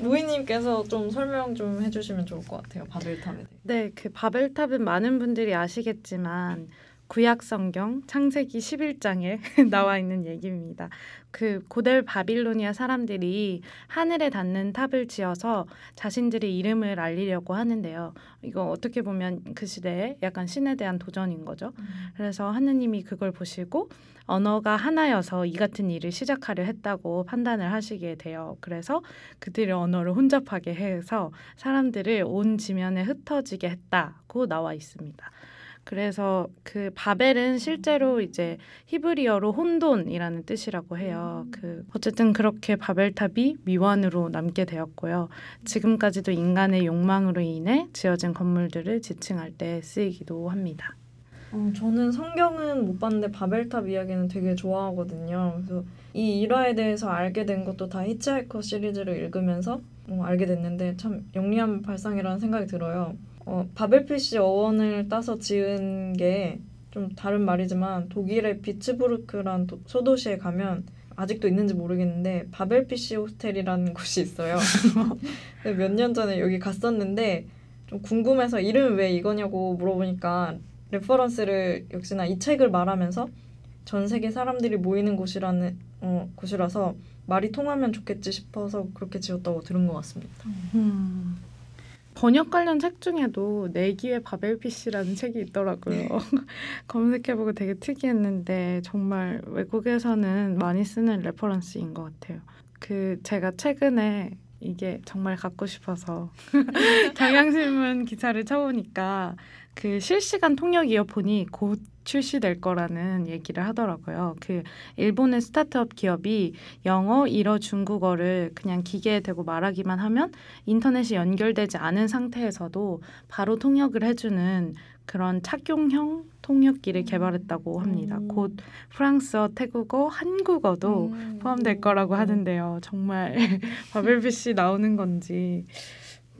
[SPEAKER 2] 무희님께서 좀 설명 좀 해주시면 좋을 것 같아요. 바벨탑에 대해.
[SPEAKER 3] 네, 그 바벨탑은 많은 분들이 아시겠지만 구약 성경 창세기 11장에 나와 있는 얘기입니다. 그 고대 바빌로니아 사람들이 하늘에 닿는 탑을 지어서 자신들의 이름을 알리려고 하는데요. 이거 어떻게 보면 그 시대에 약간 신에 대한 도전인 거죠. 그래서 하느님이 그걸 보시고 언어가 하나여서 이 같은 일을 시작하려 했다고 판단을 하시게 돼요. 그래서 그들의 언어를 혼잡하게 해서 사람들을 온 지면에 흩어지게 했다고 나와 있습니다. 그래서 그 바벨은 실제로 이제 히브리어로 혼돈이라는 뜻이라고 해요. 그 어쨌든 그렇게 바벨탑이 미완으로 남게 되었고요. 지금까지도 인간의 욕망으로 인해 지어진 건물들을 지칭할 때 쓰이기도 합니다.
[SPEAKER 2] 어, 저는 성경은 못 봤는데 바벨탑 이야기는 되게 좋아하거든요. 그래서 이 일화에 대해서 알게 된 것도 다 히치하이커 시리즈를 읽으면서 어, 알게 됐는데 참 영리한 발상이라는 생각이 들어요. 어, 바벨피시 어원을 따서 지은 게 좀 다른 말이지만 독일의 비츠부르크란 도- 소도시에 가면 아직도 있는지 모르겠는데 바벨피시 호스텔이라는 곳이 있어요. 몇 년 전에 여기 갔었는데 좀 궁금해서 이름이 왜 이거냐고 물어보니까 reference를 역시나 이 책을 말하면서 전 세계 사람들이 모이는 곳이라는 어, 곳이라서 말이 통하면 좋겠지 싶어서 그렇게 지었다고 들은 것 같습니다.
[SPEAKER 3] 음. 번역 관련 책 중에도 내 귀에 바벨피시라는 책이 있더라고요. 검색해보고 되게 특이했는데 정말 외국에서는 많이 쓰는 reference인 것 같아요. 그 제가 최근에 이게 정말 갖고 싶어서 경향신문 기사를 쳐보니까 그 실시간 통역 이어폰이 곧 출시될 거라는 얘기를 하더라고요. 그 일본의 스타트업 기업이 영어, 일어, 중국어를 그냥 기계에 대고 말하기만 하면 인터넷이 연결되지 않은 상태에서도 바로 통역을 해주는 그런 착용형 통역기를 개발했다고 합니다.
[SPEAKER 1] 음.
[SPEAKER 3] 곧 프랑스어, 태국어, 한국어도
[SPEAKER 1] 음.
[SPEAKER 3] 포함될 거라고 하는데요. 정말 바벨피시 나오는 건지.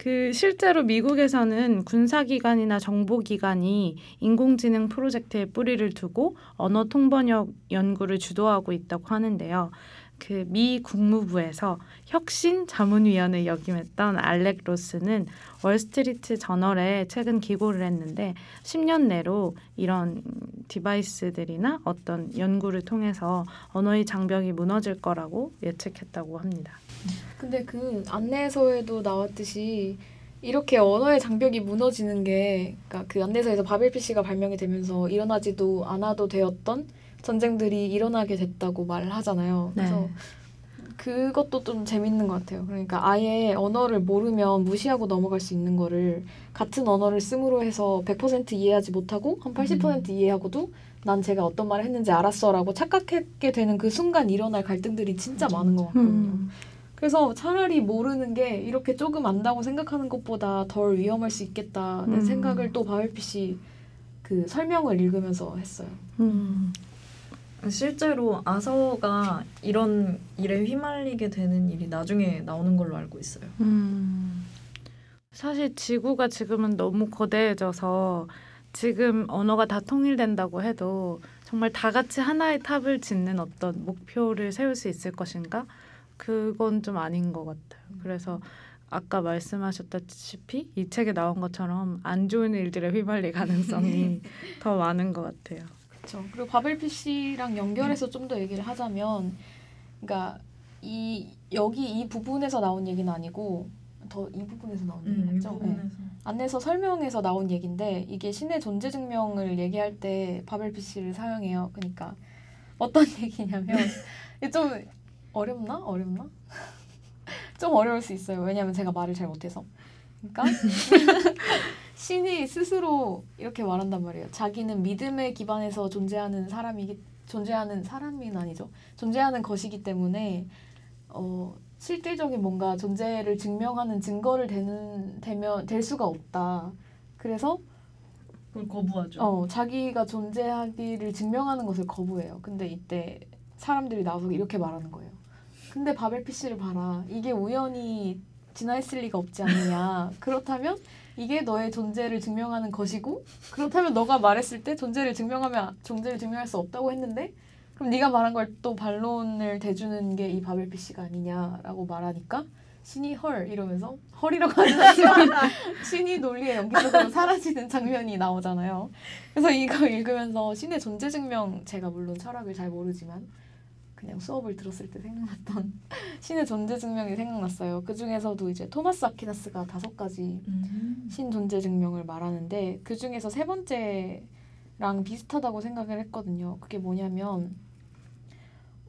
[SPEAKER 3] 그 실제로 미국에서는 군사기관이나 정보기관이 인공지능 프로젝트에 뿌리를 두고 언어 통번역 연구를 주도하고 있다고 하는데요. 그 미 국무부에서 혁신 자문위원을 역임했던 알렉 로스는 월스트리트 저널에 최근 기고를 했는데 10년 내로 이런 device들이나 어떤 연구를 통해서 언어의 장벽이 무너질 거라고 예측했다고 합니다.
[SPEAKER 1] 근데 그 안내서에도 나왔듯이 이렇게 언어의 장벽이 무너지는 게 그러니까 그 안내서에서 바벨피시가 발명이 되면서 일어나지도 않아도 되었던 전쟁들이 일어나게 됐다고 말을 하잖아요. 그래서 그것도 좀 재밌는 것 같아요. 그러니까 아예 언어를 모르면 무시하고 넘어갈 수 있는 거를 같은 언어를 씀으로 해서 100% 이해하지 못하고 한 80% 이해하고도 난 제가 어떤 말을 했는지 알았어라고 착각하게 되는 그 순간 일어날 갈등들이 진짜 많은 것 같거든요.
[SPEAKER 3] 음.
[SPEAKER 1] 그래서 차라리 모르는 게 이렇게 조금 안다고 생각하는 것보다 덜 위험할 수 있겠다는
[SPEAKER 3] 음.
[SPEAKER 1] 생각을 또 바벨핏이 그 설명을 읽으면서 했어요.
[SPEAKER 3] 음.
[SPEAKER 2] 실제로 아서가 이런 일에 휘말리게 되는 일이 나중에 나오는 걸로 알고 있어요.
[SPEAKER 3] 음. 사실 지구가 지금은 너무 거대해져서 지금 언어가 다 통일된다고 해도 정말 다 같이 하나의 탑을 짓는 어떤 목표를 세울 수 있을 것인가? 그건 좀 아닌 것 같아요. 그래서 아까 말씀하셨다시피 이 책에 나온 것처럼 안 좋은 일들에 휘말릴 가능성이 더 많은 것 같아요.
[SPEAKER 1] 그렇죠. 그리고 바벨핏이랑 연결해서 좀 더 얘기를 하자면, 그러니까 이 여기 이 부분에서 나온 얘기는 아니고 더 이 부분에서 나온 얘기
[SPEAKER 2] 음, 이
[SPEAKER 1] 맞죠? 네. 안내서 설명에서 나온 얘긴데 이게 신의 존재 증명을 얘기할 때 바벨피시를 사용해요. 그러니까 어떤 얘기냐면 좀 어렵나? 어렵나? 좀 어려울 수 있어요. 왜냐하면 제가 말을 잘 못해서. 그러니까 신이 스스로 이렇게 말한단 말이에요. 자기는 믿음에 기반해서 존재하는 사람이기 존재하는 사람은 아니죠. 존재하는 것이기 때문에 어 실질적인 뭔가 존재를 증명하는 증거를 되는 되면 될 수가 없다. 그래서
[SPEAKER 2] 그걸 거부하죠.
[SPEAKER 1] 어, 자기가 존재하기를 증명하는 것을 거부해요. 근데 이때 사람들이 나와서 이렇게 말하는 거예요. 근데 바벨 PC를 봐라. 이게 우연히 진화했을 리가 없지 않느냐. 그렇다면 이게 너의 존재를 증명하는 것이고 그렇다면 너가 말했을 때 존재를 증명하면 존재를 증명할 수 없다고 했는데 그럼 네가 말한 걸 또 반론을 대주는 게 이 바벨 PC가 아니냐라고 말하니까 신이 헐 이러면서 헐이라고 하지 않지만 신이 논리에 연기적으로 사라지는 장면이 나오잖아요. 그래서 이거 읽으면서 신의 존재 증명 제가 물론 철학을 잘 모르지만 그냥 수업을 들었을 때 생각났던 신의 존재 증명이 생각났어요. 그 중에서도 이제 토마스 아퀴나스가 다섯 가지
[SPEAKER 2] 음.
[SPEAKER 1] 신 존재 증명을 말하는데 그 중에서 세 번째랑 비슷하다고 생각을 했거든요. 그게 뭐냐면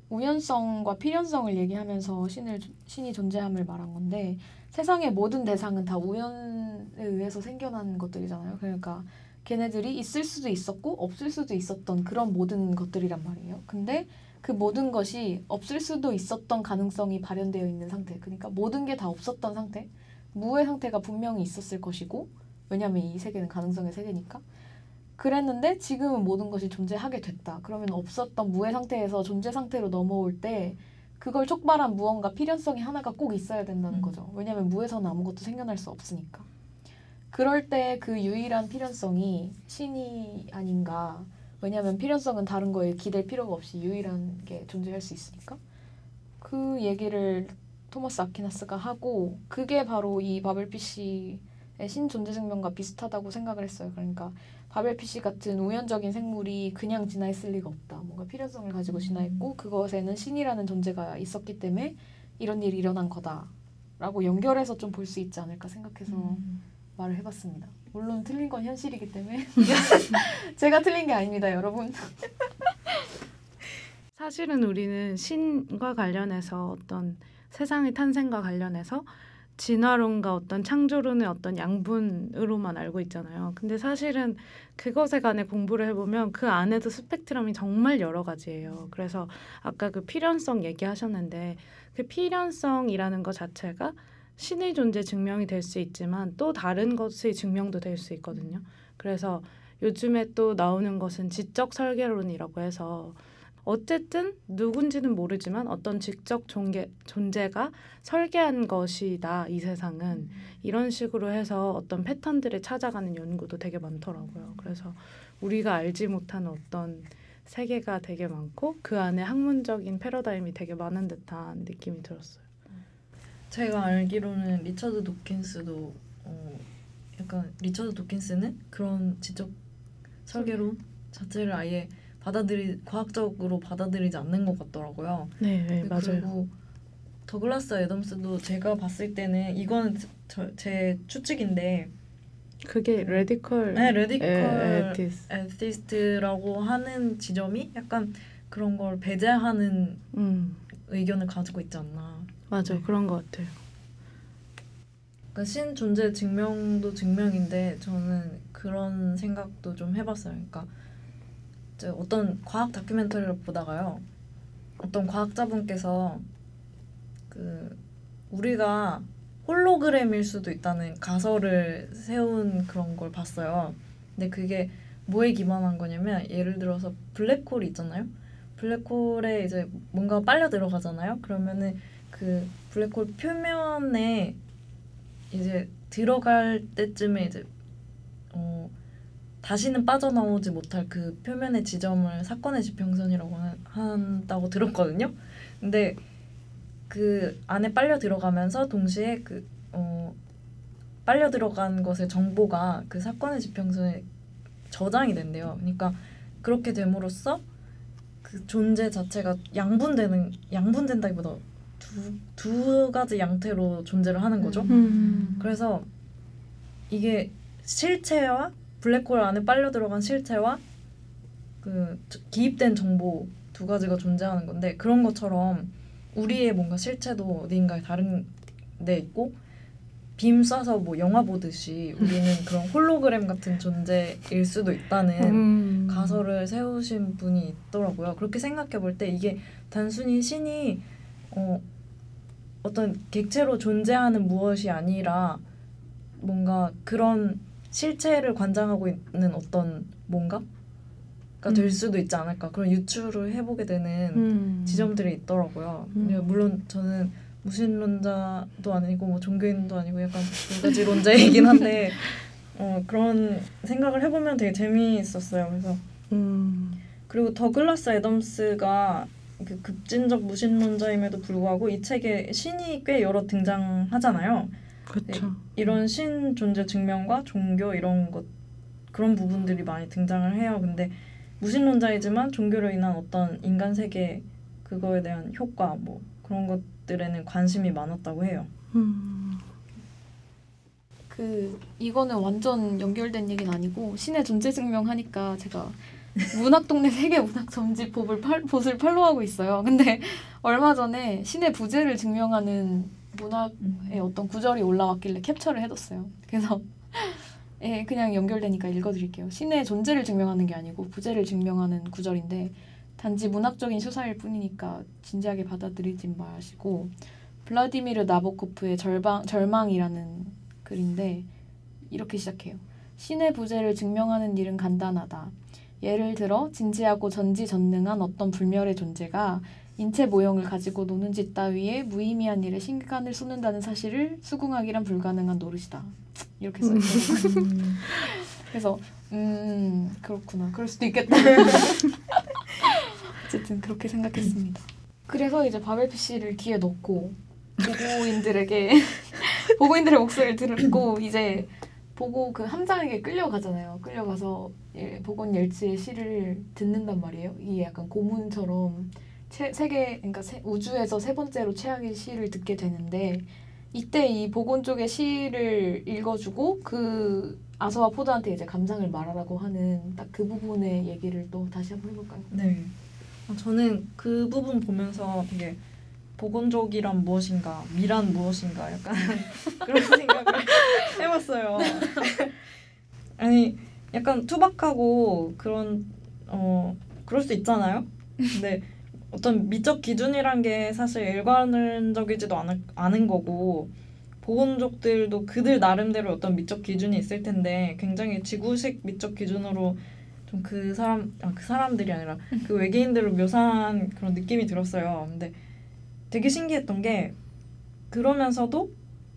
[SPEAKER 1] 우연성과 필연성을 얘기하면서 신을 신이 존재함을 말한 건데 세상의 모든 대상은 다 우연에 의해서 생겨난 것들이잖아요. 그러니까 걔네들이 있을 수도 있었고 없을 수도 있었던 그런 모든 것들이란 말이에요. 근데 그 모든 것이 없을 수도 있었던 가능성이 발현되어 있는 상태. 그러니까 모든 게 다 없었던 상태. 무의 상태가 분명히 있었을 것이고 왜냐하면 이 세계는 가능성의 세계니까 그랬는데 지금은 모든 것이 존재하게 됐다. 그러면 없었던 무의 상태에서 존재 상태로 넘어올 때 그걸 촉발한 무언가 필연성이 하나가 꼭 있어야 된다는
[SPEAKER 2] 음.
[SPEAKER 1] 거죠. 왜냐하면 무에서는 아무것도 생겨날 수 없으니까. 그럴 때 그 유일한 필연성이 신이 아닌가. 왜냐하면 필연성은 다른 거에 기댈 필요가 없이 유일한 게 존재할 수 있으니까. 그 얘기를 토마스 아퀴나스가 하고 그게 바로 이 바벨 PC의 신존재 증명과 비슷하다고 생각을 했어요. 그러니까 바벨 PC 같은 우연적인 생물이 그냥 진화했을 리가 없다. 뭔가 필연성을 가지고 진화했고 그것에는 신이라는 존재가 있었기 때문에 이런 일이 일어난 거다라고 연결해서 좀 볼 수 있지 않을까 생각해서
[SPEAKER 2] 음.
[SPEAKER 1] 말을 해봤습니다. 물론 틀린 건 현실이기 때문에 제가 틀린 게 아닙니다, 여러분.
[SPEAKER 3] 사실은 우리는 신과 관련해서 어떤 세상의 탄생과 관련해서 진화론과 어떤 창조론의 어떤 양분으로만 알고 있잖아요. 근데 사실은 그것에 관해 공부를 해보면 그 안에도 스펙트럼이 정말 여러 가지예요. 그래서 아까 그 필연성 얘기하셨는데 그 필연성이라는 것 자체가 신의 존재 증명이 될 수 있지만 또 다른 것의 증명도 될 수 있거든요. 그래서 요즘에 또 나오는 것은 지적 설계론이라고 해서 어쨌든 누군지는 모르지만 어떤 지적 존재, 존재가 설계한 것이다 이 세상은 이런 식으로 해서 어떤 패턴들을 찾아가는 연구도 되게 많더라고요. 그래서 우리가 알지 못하는 어떤 세계가 되게 많고 그 안에 학문적인 패러다임이 되게 많은 듯한 느낌이 들었어요.
[SPEAKER 2] 제가 알기로는 리처드 도킨스도 어, 약간 리처드 도킨스는 그런 지적 설계론 자체를 아예 받아들이 과학적으로 받아들이지 않는 것 같더라고요.
[SPEAKER 3] 네, 네
[SPEAKER 2] 그리고 더글라스 애덤스도 제가 봤을 때는 이거는 저, 제 추측인데
[SPEAKER 3] 그게 radical
[SPEAKER 2] 네, radical atheist. atheist라고 하는 지점이 약간 그런 걸 배제하는
[SPEAKER 3] 음,
[SPEAKER 2] 의견을 가지고 있지 않나.
[SPEAKER 3] 맞아
[SPEAKER 2] 네.
[SPEAKER 3] 그런 것 같아요.
[SPEAKER 2] 그러니까 신 존재 증명도 증명인데 저는 그런 생각도 좀 해봤어요. 그러니까 이제 어떤 과학 다큐멘터리를 보다가요, 어떤 과학자분께서 그 우리가 홀로그램일 수도 있다는 가설을 세운 그런 걸 봤어요. 근데 그게 뭐에 기반한 거냐면 예를 들어서 블랙홀이 있잖아요. 블랙홀에 이제 뭔가 빨려 들어가잖아요. 그러면은 그 블랙홀 표면에 이제 들어갈 때쯤에 이제 어 다시는 빠져나오지 못할 그 표면의 지점을 사건의 지평선이라고 하- 한다고 들었거든요. 근데 그 안에 빨려 들어가면서 동시에 그 어 빨려 들어간 것의 정보가 그 사건의 지평선에 저장이 된대요. 그러니까 그렇게 됨으로써 그 존재 자체가 양분되는 양분된다기보다 두, 두 가지 양태로 존재를 하는 거죠.
[SPEAKER 3] 음.
[SPEAKER 2] 그래서 이게 실체와 블랙홀 안에 빨려 들어간 실체와 그 저- 기입된 정보 두 가지가 존재하는 건데 그런 것처럼 우리의 뭔가 실체도 어딘가에 다른 데 있고 빔 쏴서 뭐 영화 보듯이 우리는 그런 홀로그램 같은 존재일 수도 있다는
[SPEAKER 3] 음.
[SPEAKER 2] 가설을 세우신 분이 있더라고요. 그렇게 생각해 볼 때 이게 단순히 신이 어 어떤 객체로 존재하는 무엇이 아니라 뭔가 그런 실체를 관장하고 있는 어떤 뭔가 가 될
[SPEAKER 3] 음.
[SPEAKER 2] 수도 있지 않을까 그런 유추를 해보게 되는
[SPEAKER 3] 음.
[SPEAKER 2] 지점들이 있더라고요.
[SPEAKER 3] 음.
[SPEAKER 2] 물론 저는 무신론자도 아니고 뭐 종교인도 아니고 약간 두 가지 론자이긴 한데 어, 그런 생각을 해보면 되게 재미있었어요. 그래서
[SPEAKER 3] 음.
[SPEAKER 2] 그리고 더글라스 애덤스가 그 급진적 무신론자임에도 불구하고 이 책에 신이 꽤 여러 등장하잖아요.
[SPEAKER 3] 그렇죠.
[SPEAKER 2] 이런 신 존재 증명과 종교 이런 것 그런 부분들이 많이 등장을 해요. 근데 무신론자이지만 종교로 인한 어떤 인간 세계 그거에 대한 효과 뭐 그런 것들에는 관심이 많았다고 해요.
[SPEAKER 3] 음.
[SPEAKER 1] 그 이거는 완전 연결된 얘기는 아니고 신의 존재 증명하니까 제가 문학 동네 세계 문학 점집법을 팔, 봇을 팔로우하고 있어요. 근데 얼마 전에 신의 부재를 증명하는 문학의 어떤 구절이 올라왔길래 캡처를 해뒀어요. 그래서 예, 그냥 연결되니까 읽어드릴게요. 신의 존재를 증명하는 게 아니고 부재를 증명하는 구절인데 단지 문학적인 수사일 뿐이니까 진지하게 받아들이지 마시고 블라디미르 나보코프의 절방, 절망이라는 글인데 이렇게 시작해요. 신의 부재를 증명하는 일은 간단하다. 예를 들어 진지하고 전지전능한 어떤 불멸의 존재가 인체 모형을 가지고 노는 짓 따위에 무의미한 일에 신간을 쏟는다는 사실을 수긍하기란 불가능한 노릇이다. 이렇게 써있어요. 그래서 음 그렇구나. 그럴 수도 있겠다. 어쨌든 그렇게 생각했습니다. 그래서 이제 바벨 PC를 귀에 넣고 보고인들에게 보고인들의 목소리를 듣고 이제 보고 그 함장에게 끌려가잖아요. 끌려가서 예, 보곤 옐츠의 시를 듣는단 말이에요. 이게 약간 고문처럼 세, 세계 그러니까 세, 우주에서 세 번째로 최악의 시를 듣게 되는데 이때 이 보곤 쪽의 시를 읽어주고 그 아서와 포드한테 이제 감상을 말하라고 하는 딱 그 부분의 얘기를 또 다시 한번 해볼까요?
[SPEAKER 2] 네. 아, 저는 그 부분 보면서 되게 보건족이란 무엇인가, 미란 무엇인가 약간 그런 생각을 해봤어요. 아니 약간 투박하고 그런 어 그럴 수 있잖아요. 근데 어떤 미적 기준이란 게 사실 일관적이지도 않은, 않은 거고 보건족들도 그들 나름대로 어떤 미적 기준이 있을 텐데 굉장히 지구식 미적 기준으로 좀 그 사람 아, 그 사람들이 아니라 그 외계인들을 묘사한 그런 느낌이 들었어요. 근데 되게 신기했던 게 그러면서도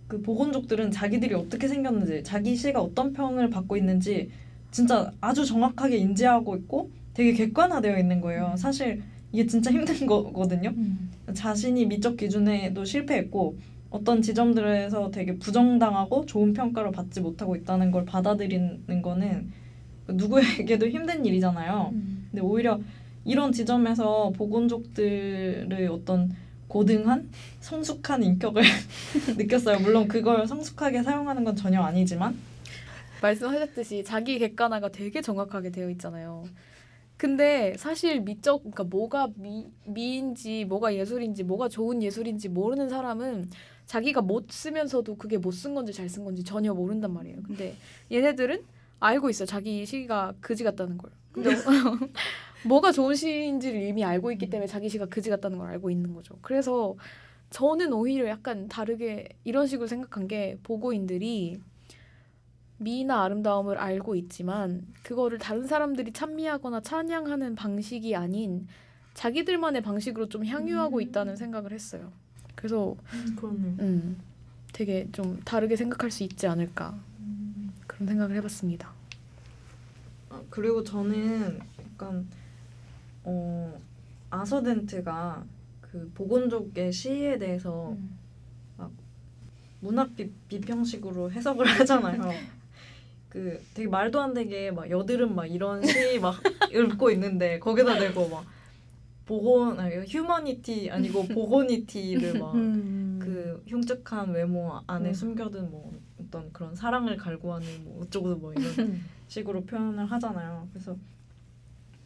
[SPEAKER 2] 그 보건족들은 자기들이 어떻게 생겼는지 자기 시가 어떤 평을 받고 있는지 진짜 아주 정확하게 인지하고 있고 되게 객관화되어 있는 거예요. 사실 이게 진짜 힘든 거거든요. 자신이 미적 기준에도 실패했고 어떤 지점들에서 되게 부정당하고 좋은 평가를 받지 못하고 있다는 걸 받아들이는 거는 누구에게도 힘든 일이잖아요. 근데 오히려 이런 지점에서 보건족들의 어떤 고등한 성숙한 인격을 느꼈어요. 물론 그걸 성숙하게 사용하는 건 전혀 아니지만
[SPEAKER 1] 말씀하셨듯이 자기 객관화가 되게 정확하게 되어 있잖아요. 근데 사실 미적 그러니까 뭐가 미, 미인지 뭐가 예술인지 뭐가 좋은 예술인지 모르는 사람은 자기가 못 쓰면서도 그게 못 쓴 건지 잘 쓴 건지 전혀 모른단 말이에요. 근데 얘네들은 알고 있어요. 자기 시가 그지 같다는 걸. 근데 뭐가 좋은 시인지를 이미 알고 있기 때문에 자기 시가 그지 같다는 걸 알고 있는 거죠. 그래서 저는 오히려 약간 다르게 이런 식으로 생각한 게 보고인들이 미나 아름다움을 알고 있지만 그거를 다른 사람들이 찬미하거나 찬양하는 방식이 아닌 자기들만의 방식으로 좀 향유하고
[SPEAKER 2] 음.
[SPEAKER 1] 있다는 생각을 했어요. 그래서
[SPEAKER 2] 그렇네요.
[SPEAKER 1] 음, 되게 좀 다르게 생각할 수 있지 않을까 그런 생각을 해봤습니다.
[SPEAKER 2] 아, 그리고 저는 약간 어 아서덴트가 그 보건족의 시에 대해서
[SPEAKER 1] 음.
[SPEAKER 2] 문학 비, 비평식으로 해석을 하잖아요. 그 되게 말도 안 되게 막 여드름 막 이런 시 막 읊고 있는데 거기다 대고 막 보건 아니 휴머니티 아니고 보고니티를 막 그 흉측한 외모 안에
[SPEAKER 1] 음.
[SPEAKER 2] 숨겨둔 뭐 어떤 그런 사랑을 갈구하는 뭐 어쩌고 뭐 이런 식으로 표현을 하잖아요. 그래서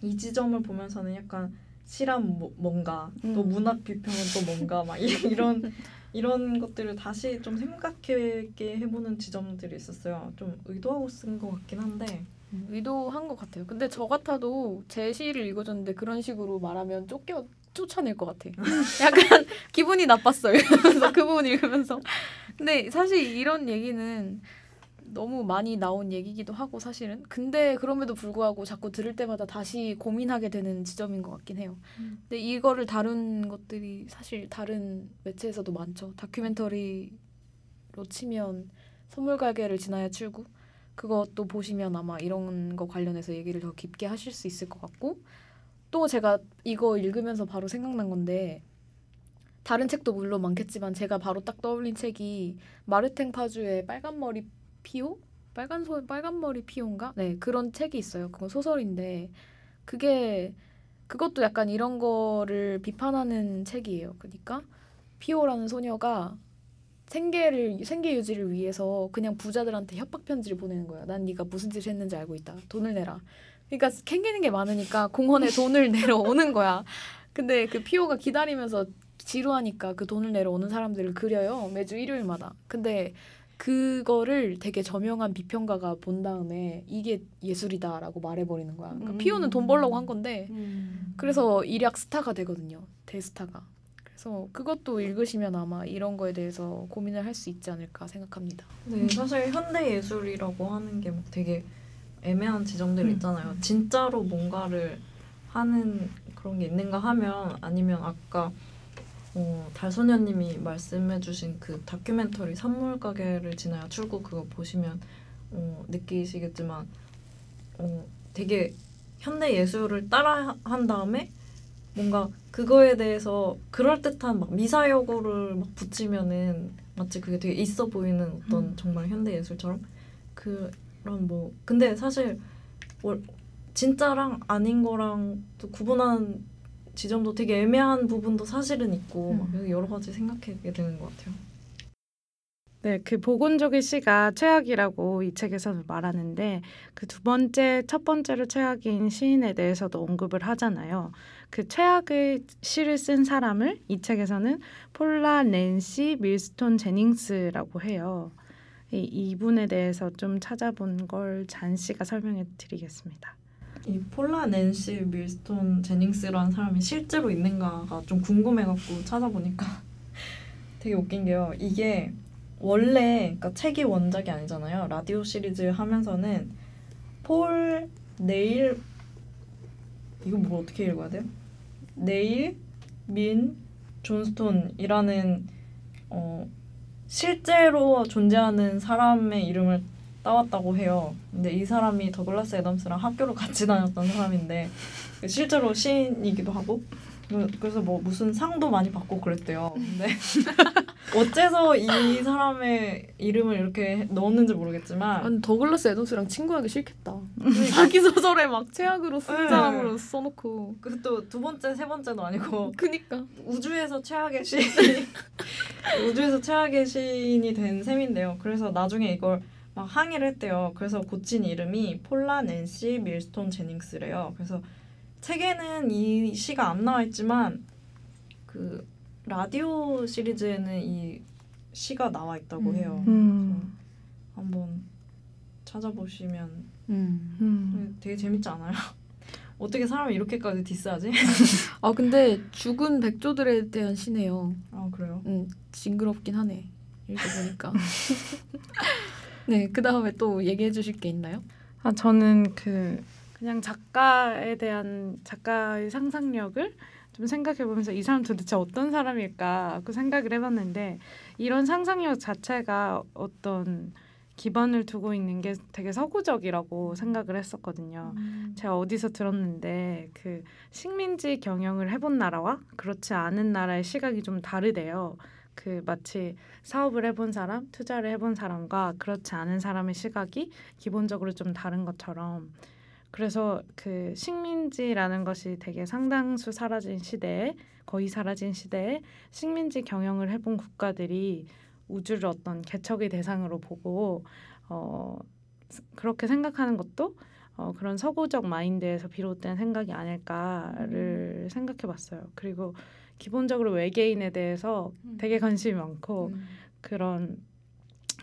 [SPEAKER 2] 이 지점을 보면서는 약간 시란 뭐, 뭔가 또
[SPEAKER 1] 음.
[SPEAKER 2] 문학 비평은 또 뭔가 막 이- 이런 이런 것들을 다시 좀 생각하게 해보는 지점들이 있었어요. 좀 의도하고 쓴 것 같긴 한데
[SPEAKER 1] 음, 의도한 것 같아요. 근데 저 같아도 제 시를 읽어줬는데 그런 식으로 말하면 쫓겨 쫓아낼 것 같아. 약간 기분이 나빴어요. 그 부분 읽으면서. 근데 사실 이런 얘기는 너무 많이 나온 얘기기도 하고 사실은. 근데 그럼에도 불구하고 자꾸 들을 때마다 다시 고민하게 되는 지점인 것 같긴 해요.
[SPEAKER 2] 음.
[SPEAKER 1] 근데 이거를 다룬 것들이 사실 다른 매체에서도 많죠. 다큐멘터리로 치면 선물 가게를 지나야 출구 그것도 보시면 아마 이런 거 관련해서 얘기를 더 깊게 하실 수 있을 것 같고 또 제가 이거 읽으면서 바로 생각난 건데 다른 책도 물론 많겠지만 제가 바로 딱 떠올린 책이 마르탱 파주의 빨간 머리 피오 빨간 소 빨간 머리 피오인가 네 그런 책이 있어요 그건 소설인데 그게 그것도 약간 이런 거를 비판하는 책이에요 그러니까 피오라는 소녀가 생계를 생계 유지를 위해서 그냥 부자들한테 협박 편지를 보내는 거야. 난 네가 무슨 짓을 했는지 알고 있다. 돈을 내라. 그러니까 캥기는 게 많으니까 공원에 돈을 내러 오는 거야. 근데 그 피오가 기다리면서 지루하니까 그 돈을 내러 오는 사람들을 그려요. 매주 일요일마다. 근데 그거를 되게 저명한 비평가가 본 다음에 이게 예술이다라고 말해버리는 거야. 그러니까
[SPEAKER 2] 음.
[SPEAKER 1] 피오는 돈 벌려고 한 건데
[SPEAKER 2] 음.
[SPEAKER 1] 그래서 일약 스타가 되거든요. 대스타가. 그래서 그것도 읽으시면 아마 이런 거에 대해서 고민을 할 수 있지 않을까 생각합니다.
[SPEAKER 2] 네, 사실 현대 예술이라고 하는 게 막 되게 애매한 지점들이
[SPEAKER 1] 음.
[SPEAKER 2] 있잖아요. 진짜로 뭔가를 하는 그런 게 있는가 하면 아니면 아까 어, 달소녀님이 말씀해주신 그 다큐멘터리 선물 가게를 지나야 출구 그거 보시면 어, 느끼시겠지만 어, 되게 현대 예술을 따라 한 다음에 뭔가 그거에 대해서 그럴 듯한 막 미사여구를 막 붙이면은 마치 그게 되게 있어 보이는 어떤
[SPEAKER 1] 음.
[SPEAKER 2] 정말 현대 예술처럼 그런 뭐 근데 사실 월- 진짜랑 아닌 거랑 또 구분하는 지점도 되게 애매한 부분도 사실은 있고
[SPEAKER 1] 음.
[SPEAKER 2] 막 여러 가지 생각하게 되는 것 같아요.
[SPEAKER 3] 네, 그 보건족의 시가 최악이라고 이 책에서는 말하는데 그 두 번째, 첫 번째로 최악인 시인에 대해서도 언급을 하잖아요. 그 최악의 시를 쓴 사람을 이 책에서는 폴라 낸시 밀스톤 제닝스라고 해요. 이, 이분에 대해서 좀 찾아본 걸 잔 씨가 설명해 드리겠습니다.
[SPEAKER 2] 이 폴라 낸시 밀스톤 제닝스라는 사람이 실제로 있는가가 좀 궁금해갖고 찾아보니까 되게 웃긴 게요. 이게 원래 그러니까 책이 원작이 아니잖아요. 라디오 시리즈 하면서는 폴 네일 이거 뭐 어떻게 읽어야 돼요? 네일 민 존스톤이라는 어 실제로 존재하는 사람의 이름을 따왔다고 해요. 근데 이 사람이 더글라스 애덤스랑 학교를 같이 다녔던 사람인데 실제로 시인이기도 하고 그- 그래서 뭐 무슨 상도 많이 받고 그랬대요. 근데 어째서 이 사람의 이름을 이렇게 넣었는지 모르겠지만
[SPEAKER 1] 아니 더글라스 애덤스랑 친구하기 싫겠다. 자기 소설에 막 최악으로 쓴
[SPEAKER 2] 네.
[SPEAKER 1] 사람으로 써놓고.
[SPEAKER 2] 그것도 두 번째 세 번째도 아니고
[SPEAKER 1] 그니까.
[SPEAKER 2] 우주에서 최악의 시인 우주에서 최악의 시인이 된 셈인데요. 그래서 나중에 이걸 막 항의를 했대요. 그래서 고친 이름이 폴라 낸시 밀스톤 제닝스래요. 그래서 책에는 이 시가 안 나와 있지만 그 라디오 시리즈에는 이 시가 나와 있다고
[SPEAKER 1] 음.
[SPEAKER 2] 해요.
[SPEAKER 3] 음.
[SPEAKER 2] 한번 찾아보시면
[SPEAKER 1] 음.
[SPEAKER 3] 음.
[SPEAKER 2] 되게 재밌지 않아요? 어떻게 사람을 이렇게까지 디스하지?
[SPEAKER 1] 아 근데 죽은 백조들에 대한 시네요.
[SPEAKER 2] 아 그래요?
[SPEAKER 1] 음 징그럽긴 하네. 읽어보니까. 네, 그 다음에 또 얘기해 주실 게 있나요?
[SPEAKER 3] 아 저는 그 그냥 작가에 대한 작가의 상상력을 좀 생각해 보면서 이 사람 도대체 어떤 사람일까 그 생각을 해봤는데 이런 상상력 자체가 어떤 기반을 두고 있는 게 되게 서구적이라고 생각을 했었거든요. 제가 어디서 들었는데 그 식민지 경영을 해본 나라와 그렇지 않은 나라의 시각이 좀 다르대요. 그 마치 사업을 해본 사람, 투자를 해본 사람과 그렇지 않은 사람의 시각이 기본적으로 좀 다른 것처럼 그래서 그 식민지라는 것이 되게 상당수 사라진 시대에 거의 사라진 시대에 식민지 경영을 해본 국가들이 우주를 어떤 개척의 대상으로 보고 어 그렇게 생각하는 것도 어, 그런 서구적 마인드에서 비롯된 생각이 아닐까를 생각해 봤어요. 그리고 기본적으로 외계인에 대해서 되게 관심이 많고
[SPEAKER 1] 음.
[SPEAKER 3] 그런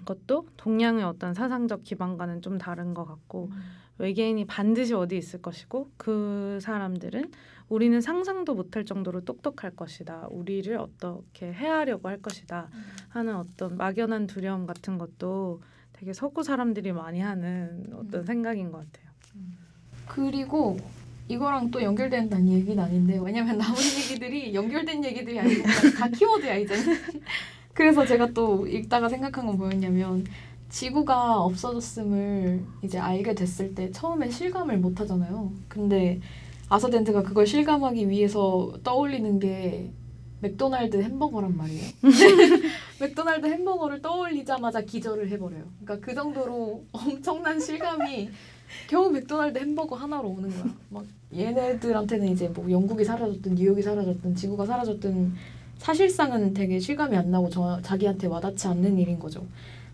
[SPEAKER 3] 것도 동양의 어떤 사상적 기반과는 좀 다른 것 같고 외계인이 반드시 어디 있을 것이고 그 사람들은 우리는 상상도 못할 정도로 똑똑할 것이다. 우리를 어떻게 해하려고 할 것이다. 하는 어떤 막연한 두려움 같은 것도 되게 서구 사람들이 많이 하는 어떤
[SPEAKER 1] 음.
[SPEAKER 3] 생각인 것 같아요.
[SPEAKER 1] 그리고 이거랑 또 연결된다는 얘기는 아닌데 왜냐면 나온 얘기들이 연결된 얘기들이 아니고 다 키워드야 이제는. 그래서 제가 또 읽다가 생각한 건 뭐였냐면 지구가 없어졌음을 이제 알게 됐을 때 처음에 실감을 못 하잖아요. 근데 아서덴트가 그걸 실감하기 위해서 떠올리는 게 맥도날드 햄버거란 말이에요. 맥도날드 햄버거를 떠올리자마자 기절을 해버려요. 그러니까 그 정도로 엄청난 실감이 겨우 맥도날드 햄버거 하나로 오는 거야. 막 얘네들한테는 이제 뭐 영국이 사라졌든 뉴욕이 사라졌든 지구가 사라졌든 사실상은 되게 실감이 안 나고 저, 자기한테 와닿지 않는 일인 거죠.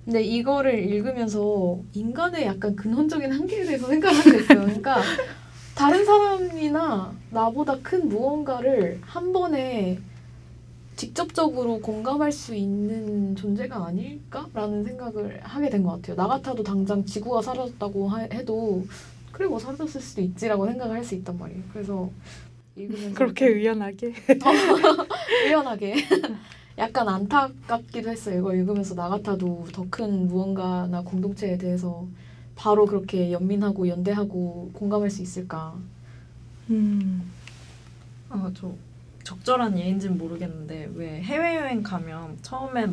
[SPEAKER 1] 근데 이거를 읽으면서 인간의 약간 근원적인 한계에 대해서 생각하게 됐어요. 그러니까 다른 사람이나 나보다 큰 무언가를 한 번에 직접적으로 공감할 수 있는 존재가 아닐까라는 생각을 하게 된 것 같아요. 나 같아도 당장 지구가 사라졌다고 하- 해도 그래 뭐 사라졌을 수도 있지라고 생각을 할 수 있단 말이에요. 그래서 읽으면서
[SPEAKER 3] 그렇게
[SPEAKER 1] 좀
[SPEAKER 3] 의연하게.
[SPEAKER 1] 의연하게 약간 안타깝기도 했어요. 이거 읽으면서 나 같아도 더 큰 무언가나 공동체에 대해서 바로 그렇게 연민하고 연대하고 공감할 수 있을까?
[SPEAKER 3] 음.
[SPEAKER 2] 아, 저 적절한 예인지는 모르겠는데 왜 해외여행 가면 처음에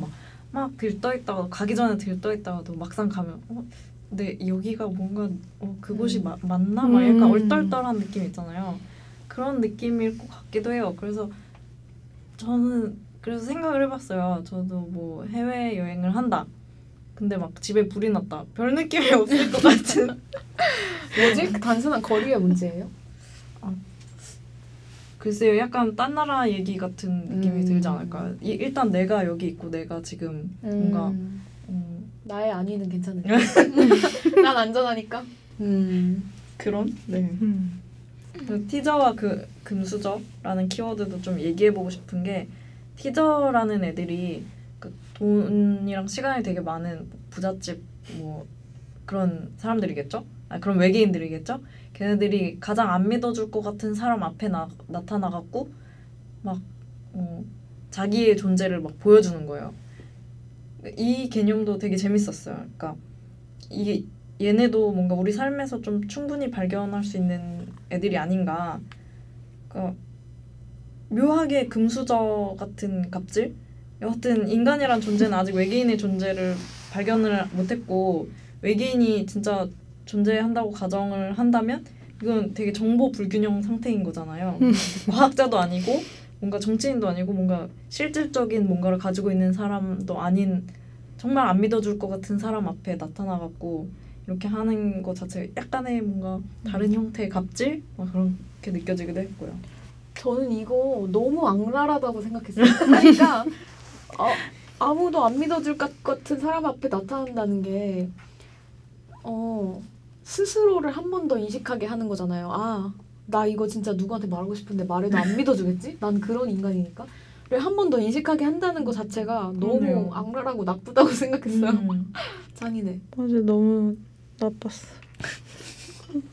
[SPEAKER 2] 막막 들떠 있다가 가기 전에 들떠 있다가도 막상 가면 어 근데 여기가 뭔가 어 그곳이
[SPEAKER 1] 음.
[SPEAKER 2] 마, 맞나 막 약간
[SPEAKER 3] 음.
[SPEAKER 2] 얼떨떨한 느낌 있잖아요. 그런 느낌일 것 같기도 해요. 그래서 저는 그래서 생각을 해봤어요. 저도 뭐 해외 여행을 한다. 근데 막 집에 불이 났다. 별 느낌이 없을 것 같은.
[SPEAKER 1] 뭐지? 단순한 거리의 문제예요?
[SPEAKER 2] 글쎄요, 약간 딴 나라 얘기 같은 느낌이
[SPEAKER 1] 음.
[SPEAKER 2] 들지 않을까요? 이- 일단 내가 여기 있고 내가 지금 뭔가
[SPEAKER 1] 음,
[SPEAKER 2] 음,
[SPEAKER 1] 나의 안위는 괜찮으니까 난 안전하니까. 음.
[SPEAKER 2] 그런 네.
[SPEAKER 3] 음.
[SPEAKER 2] 그 티저와 그 금수저라는 키워드도 좀 얘기해보고 싶은 게 티저라는 애들이 그 돈이랑 시간이 되게 많은 부잣집 뭐 그런 사람들이겠죠? 아 그런 외계인들이겠죠? 걔네들이 가장 안 믿어줄 것 같은 사람 앞에 나, 나타나갖고 막 어, 자기의 존재를 막 보여주는 거예요. 이 개념도 되게 재밌었어요. 그러니까 이게 얘네도 뭔가 우리 삶에서 좀 충분히 발견할 수 있는 애들이 아닌가. 그러니까 묘하게 금수저 같은 갑질. 여하튼 인간이란 존재는 아직 외계인의 존재를 발견을 못했고 외계인이 진짜 존재한다고 가정을 한다면 이건 되게 정보 불균형 상태인 거잖아요. 과학자도 아니고 뭔가 정치인도 아니고 뭔가 실질적인 뭔가를 가지고 있는 사람도 아닌 정말 안 믿어줄 것 같은 사람 앞에 나타나갖고 이렇게 하는 것 자체가 약간의 뭔가 다른 형태의 갑질 막 그렇게 느껴지기도 했고요.
[SPEAKER 1] 저는 이거 너무 악랄하다고 생각했어요. 그러니까 어, 아무도 안 믿어줄 것 같은 사람 앞에 나타난다는 게 어, 스스로를 한 번 더 인식하게 하는 거잖아요. 아, 나 이거 진짜 누구한테 말하고 싶은데 말해도 안 믿어주겠지? 난 그런 인간이니까. 한번 더 인식하게 한다는 것 자체가 너무
[SPEAKER 2] 그러네요.
[SPEAKER 1] 악랄하고 나쁘다고 생각했어요.
[SPEAKER 2] 음.
[SPEAKER 1] 잔인해.
[SPEAKER 3] 맞아 너무 나빴어.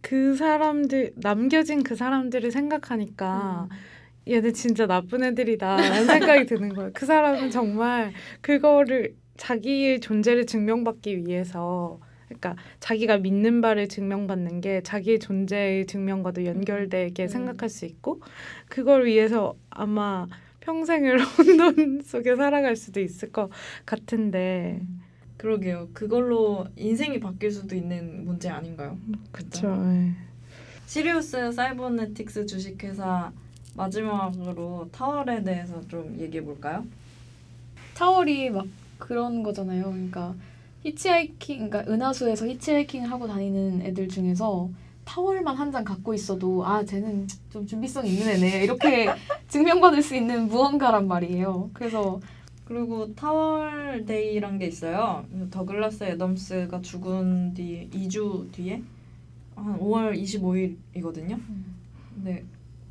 [SPEAKER 3] 그 사람들 남겨진 그 사람들을 생각하니까 얘네 진짜 나쁜 애들이다라는 생각이 드는 거예요. 그 사람은 정말 그거를 자기의 존재를 증명받기 위해서 그러니까 자기가 믿는 바를 증명받는 게 자기의 존재의 증명과도 연결되게
[SPEAKER 1] 음.
[SPEAKER 3] 생각할 수 있고 그걸 위해서 아마 평생을 혼돈 속에 살아갈 수도 있을 것 같은데
[SPEAKER 2] 그러게요. 그걸로 인생이 바뀔 수도 있는 문제 아닌가요?
[SPEAKER 3] 그쵸. 예.
[SPEAKER 2] 시리우스 사이버네틱스 주식회사 마지막으로 타월에 대해서 좀 얘기해 볼까요?
[SPEAKER 1] 타월이 막 그런 거잖아요. 그러니까 히치하이킹, 그러니까 은하수에서 히치하이킹을 하고 다니는 애들 중에서 타월만 한 장 갖고 있어도 아 쟤는 좀 준비성 있는 애네 이렇게 증명받을 수 있는 무언가란 말이에요. 그래서
[SPEAKER 2] 그리고 Towel Day란 게 있어요. 더글라스 애덤스가 죽은 뒤 2주 뒤에 한 5월 25일이거든요. 근데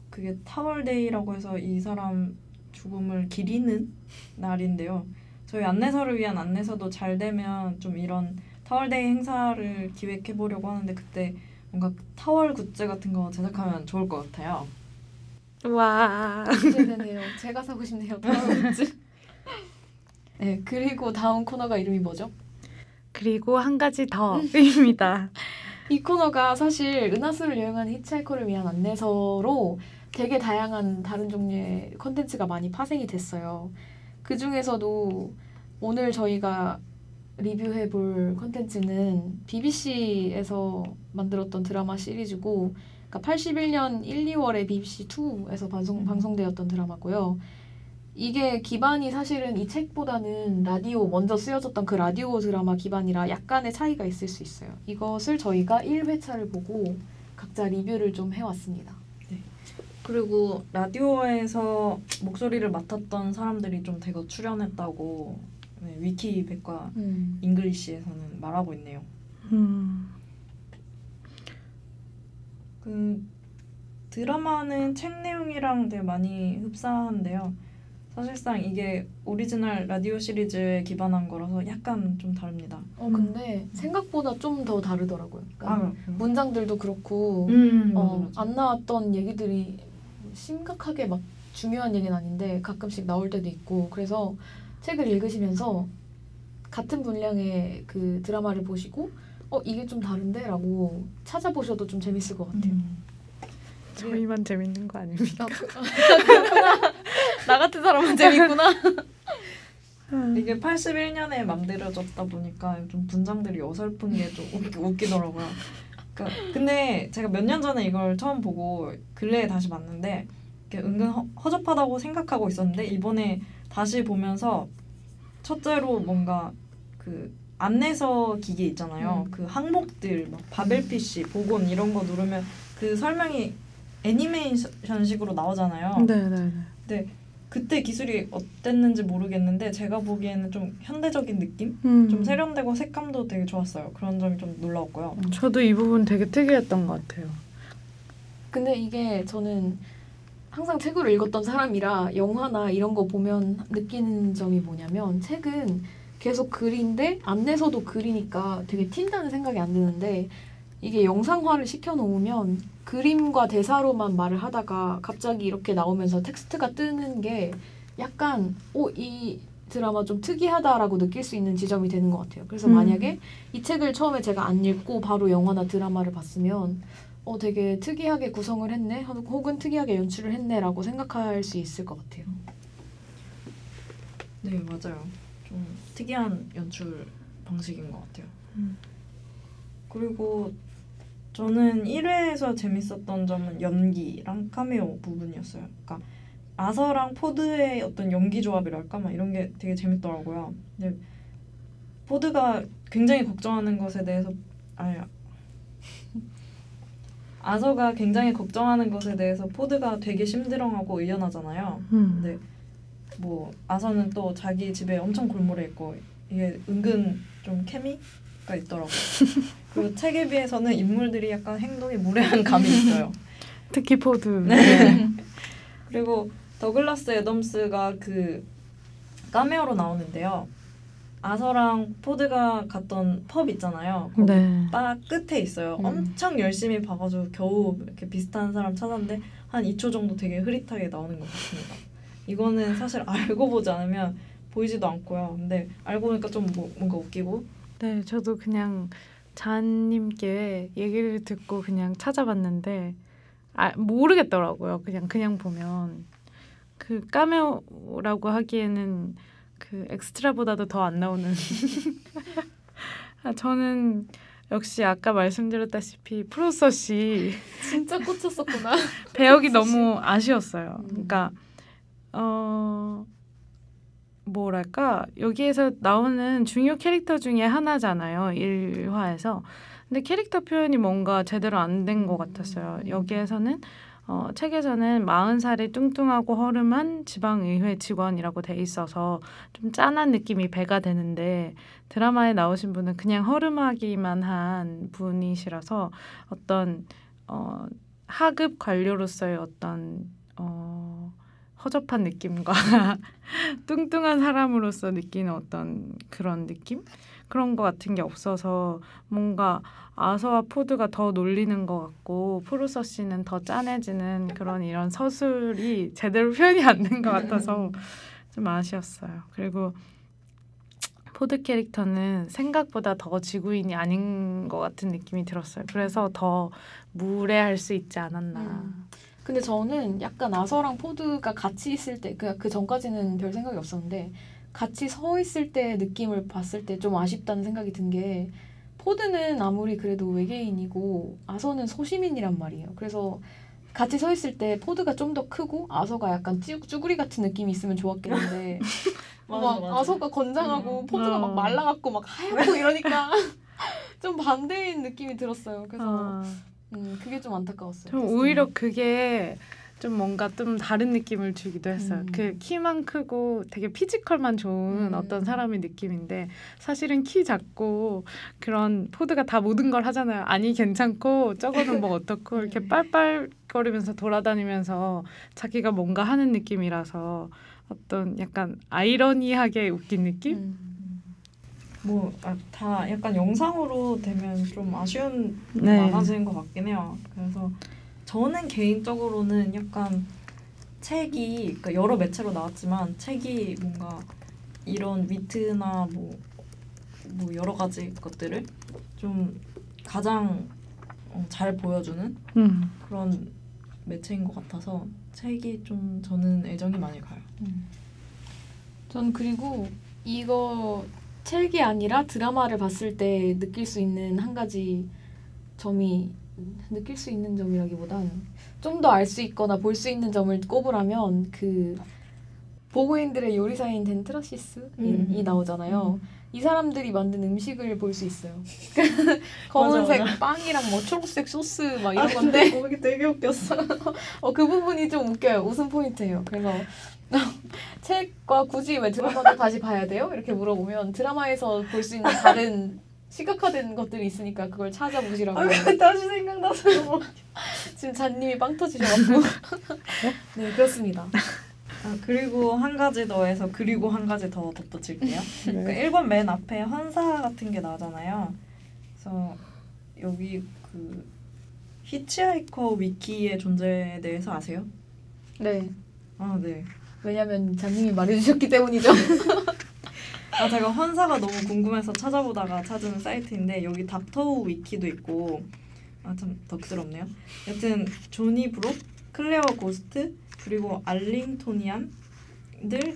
[SPEAKER 2] 그게 Towel Day라고 해서 이 사람 죽음을 기리는 날인데요. 저희 안내서를 위한 안내서도 잘 되면 좀 이런 Towel Day 행사를 기획해 보려고 하는데 그때 뭔가 타월 굿즈 같은 거 제작하면 좋을 것 같아요.
[SPEAKER 3] 와.
[SPEAKER 1] 기대되네요. 제가 사고 싶네요. 다음 굿즈. 네, 그리고 다음 코너가 이름이 뭐죠?
[SPEAKER 3] 그리고 한 가지 더입니다.
[SPEAKER 1] 이 코너가 사실 은하수를 여행하는 히치하이커를 위한 안내서로 되게 다양한 다른 종류의 컨텐츠가 많이 파생이 됐어요. 그 중에서도 오늘 저희가 리뷰해 볼 컨텐츠는 BBC에서 만들었던 드라마 시리즈고 그러니까 81년 1, 2월에 BBC 2에서 방송,
[SPEAKER 2] 음.
[SPEAKER 1] 방송되었던 드라마고요. 이게 기반이 사실은 이 책보다는 라디오 먼저 쓰여졌던 그 라디오 드라마 기반이라 약간의 차이가 있을 수 있어요. 이것을 저희가 1회차를 보고 각자 리뷰를 좀 해왔습니다.
[SPEAKER 2] 그리고 라디오에서 목소리를 맡았던 사람들이 좀 대거 출연했다고 네, 위키 백과
[SPEAKER 1] 음.
[SPEAKER 2] 잉글리시에서는 말하고 있네요.
[SPEAKER 3] 음.
[SPEAKER 2] 그 드라마는 책 내용이랑 되게 많이 흡사한데요. 사실상 이게 오리지널 라디오 시리즈에 기반한 거라서 약간 좀 다릅니다.
[SPEAKER 1] 어 근데 생각보다 좀 더 다르더라고요. 그러니까
[SPEAKER 2] 아,
[SPEAKER 1] 문장들도 그렇고
[SPEAKER 2] 음, 맞아,
[SPEAKER 1] 어,
[SPEAKER 2] 맞아.
[SPEAKER 1] 안 나왔던 얘기들이 심각하게 막 중요한 얘기는 아닌데 가끔씩 나올 때도 있고 그래서 책을 읽으시면서 같은 분량의 그 드라마를 보시고 어 이게 좀 다른데라고 찾아보셔도 좀 재밌을 것 같아요.
[SPEAKER 2] 음.
[SPEAKER 3] 저희만 재밌는 거 아닙니까?
[SPEAKER 1] 아, 그-. 나 같은 사람은 재밌구나.
[SPEAKER 2] 이게 81년에 만들어졌다 보니까 좀 분장들이 어설픈 게 좀 웃기 더라고요. 그러니까 근데 제가 몇 년 전에 이걸 처음 보고 근래에 다시 봤는데 은근 허, 허접하다고 생각하고 있었는데 이번에 다시 보면서 첫째로 뭔가 그 안내서 기계 있잖아요.
[SPEAKER 1] 음.
[SPEAKER 2] 그 항목들 막 바벨 PC, 복원 이런 거 누르면 그 설명이 애니메이션식으로 나오잖아요.
[SPEAKER 3] 네, 네, 네.
[SPEAKER 2] 그때 기술이 어땠는지 모르겠는데 제가 보기에는 좀 현대적인 느낌?
[SPEAKER 3] 음.
[SPEAKER 2] 좀 세련되고 색감도 되게 좋았어요. 그런 점이 좀 놀라웠고요.
[SPEAKER 3] 저도 이 부분 되게 특이했던 것 같아요.
[SPEAKER 1] 근데 이게 저는 항상 책으로 읽었던 사람이라 영화나 이런 거 보면 느끼는 점이 뭐냐면 책은 계속 글인데 안내서도 글이니까 되게 튄다는 생각이 안 드는데 이게 영상화를 시켜 놓으면 그림과 대사로만 말을 하다가 갑자기 이렇게 나오면서 텍스트가 뜨는 게 약간 오이 드라마 좀 특이하다라고 느낄 수 있는 지점이 되는 것 같아요. 그래서
[SPEAKER 3] 음.
[SPEAKER 1] 만약에 이 책을 처음에 제가 안 읽고 바로 영화나 드라마를 봤으면 어 되게 특이하게 구성을 했네 혹은 특이하게 연출을 했네라고 생각할 수 있을 것 같아요.
[SPEAKER 2] 네, 맞아요. 좀 특이한 연출 방식인 것 같아요.
[SPEAKER 3] 음.
[SPEAKER 2] 그리고 저는 1회에서 재밌었던 점은 연기랑 카메오 부분이었어요. 그러니까 아서랑 포드의 어떤 연기 조합이랄까 막 이런 게 되게 재밌더라고요. 근데 포드가 굉장히 걱정하는 것에 대해서 아니 아서가 굉장히 걱정하는 것에 대해서 포드가 되게 심드렁하고 의연하잖아요.
[SPEAKER 3] 음.
[SPEAKER 2] 근데 뭐 아서는 또 자기 집에 엄청 골몰해 있고 이게 은근 좀 케미 가 있더라고. 그리고 책에 비해서는 인물들이 약간 행동이 무례한 감이 있어요.
[SPEAKER 3] 특히 포드.
[SPEAKER 2] 네. 그리고 더글라스 애덤스가 그 카메오로 나오는데요. 아서랑 포드가 갔던 펍 있잖아요. 거기
[SPEAKER 3] 네.
[SPEAKER 2] 바 끝에 있어요.
[SPEAKER 1] 음.
[SPEAKER 2] 엄청 열심히 봐가지고 겨우 이렇게 비슷한 사람 찾았는데 한 2초 정도 되게 흐릿하게 나오는 것 같습니다. 이거는 사실 알고 보지 않으면 보이지도 않고요. 근데 알고 보니까 좀 뭐, 뭔가 웃기고
[SPEAKER 3] 네, 저도 그냥 자님께 얘기를 듣고 그냥 찾아봤는데 아, 모르겠더라고요. 그냥 그냥 보면 그 까메오라고 하기에는 그 엑스트라보다도 더 안 나오는. 아, 저는 역시 아까 말씀드렸다시피 프로서 씨
[SPEAKER 1] 진짜 꽂혔었구나.
[SPEAKER 3] 배역이 너무 아쉬웠어요.
[SPEAKER 1] 음.
[SPEAKER 3] 그러니까 어 뭐랄까 여기에서 나오는 중요 캐릭터 중에 하나잖아요. 1화에서. 근데 캐릭터 표현이 뭔가 제대로 안 된 것 같았어요. 여기에서는 어, 책에서는 40살의 뚱뚱하고 허름한 지방의회 직원이라고 돼 있어서 좀 짠한 느낌이 배가 되는데 드라마에 나오신 분은 그냥 허름하기만 한 분이시라서 어떤 어, 하급 관료로서의 어떤 어, 허접한 느낌과 뚱뚱한 사람으로서 느끼는 어떤 그런 느낌? 그런 거 같은 게 없어서 뭔가 아서와 포드가 더 놀리는 것 같고 프로서 씨는 더 짠해지는 그런 이런 서술이 제대로 표현이 안 된 것 같아서 좀 아쉬웠어요. 그리고 포드 캐릭터는 생각보다 더 지구인이 아닌 것 같은 느낌이 들었어요. 그래서 더 무례할 수 있지 않았나.
[SPEAKER 1] 음. 근데 저는 약간 아서랑 포드가 같이 있을 때, 그, 그 전까지는 별 생각이 없었는데, 같이 서 있을 때 느낌을 봤을 때 좀 아쉽다는 생각이 든 게, 포드는 아무리 그래도 외계인이고, 아서는 소시민이란 말이에요. 그래서 같이 서 있을 때 포드가 좀 더 크고, 아서가 약간 찌, 쭈구리 같은 느낌이 있으면 좋았겠는데,
[SPEAKER 2] 맞아,
[SPEAKER 1] 막
[SPEAKER 2] 맞아.
[SPEAKER 1] 아서가 건장하고,
[SPEAKER 2] 음.
[SPEAKER 1] 포드가 막
[SPEAKER 3] 어.
[SPEAKER 1] 말라갖고, 막 하얗고 이러니까, 좀 반대인 느낌이 들었어요. 그래서,
[SPEAKER 3] 아,
[SPEAKER 1] 음, 그게 좀 안타까웠어요.
[SPEAKER 3] 좀 오히려 그게 좀 뭔가 좀 다른 느낌을 주기도 했어요.
[SPEAKER 1] 음.
[SPEAKER 3] 그 키만 크고 되게 피지컬만 좋은
[SPEAKER 1] 음.
[SPEAKER 3] 어떤 사람의 느낌인데 사실은 키 작고 그런 포드가 다 모든 걸 하잖아요. 아니 괜찮고 저거는 뭐 어떻고 이렇게
[SPEAKER 1] 네.
[SPEAKER 3] 빨빨거리면서 돌아다니면서 자기가 뭔가 하는 느낌이라서 어떤 약간 아이러니하게 웃긴 느낌?
[SPEAKER 1] 음.
[SPEAKER 2] 뭐 다 약간 영상으로 되면 좀 아쉬운
[SPEAKER 3] 네.
[SPEAKER 2] 많아지는 것 같긴 해요. 그래서 저는 개인적으로는 약간 책이 그러니까 여러 매체로 나왔지만 책이 뭔가 이런 위트나 뭐, 뭐 여러 가지 것들을 좀 가장 어, 잘 보여주는
[SPEAKER 3] 음.
[SPEAKER 2] 그런 매체인 것 같아서 책이 좀 저는 애정이 많이 가요.
[SPEAKER 1] 음. 전 그리고 이거 책이 아니라 드라마를 봤을 때 느낄 수 있는 한 가지 점이 느낄 수 있는 점이라기보단 좀 더 알 수 있거나 볼 수 있는 점을 꼽으라면 그 보고인들의 요리사인 덴트라시스이
[SPEAKER 2] 음.
[SPEAKER 1] 이 나오잖아요.
[SPEAKER 2] 음.
[SPEAKER 1] 이 사람들이 만든 음식을 볼 수 있어요. 검은색
[SPEAKER 2] 맞아.
[SPEAKER 1] 빵이랑 뭐 초록색 소스 막 이런 건데
[SPEAKER 2] 거기 되게 웃겼어.
[SPEAKER 1] 어, 그 부분이 좀 웃겨요. 웃음 포인트예요. 그래서 책과 굳이 왜 드라마도 다시 봐야 돼요? 이렇게 물어보면 드라마에서 볼 수 있는 다른 시각화된 것들이 있으니까 그걸 찾아보시라고.
[SPEAKER 2] 다시 생각나서 너무
[SPEAKER 1] 지금 잔님이 빵 터지셔가지고. 네, 그렇습니다.
[SPEAKER 2] 아, 그리고 한 가지 더 해서 그리고 한 가지 더 덧붙일게요. 그 1번 맨 앞에 환사 같은 게 나잖아요. 그래서 여기 그 히치하이커 위키의 존재에 대해서 아세요?
[SPEAKER 1] 네.
[SPEAKER 2] 아 네.
[SPEAKER 1] 왜냐면 잔님이 말해주셨기 때문이죠.
[SPEAKER 2] 아 제가 환사가 너무 궁금해서 찾아보다가 찾은 사이트인데 여기 닥터우 위키도 있고 아 참 덕스럽네요. 여튼 조니 브록, 클레어 고스트 그리고 알링토니안들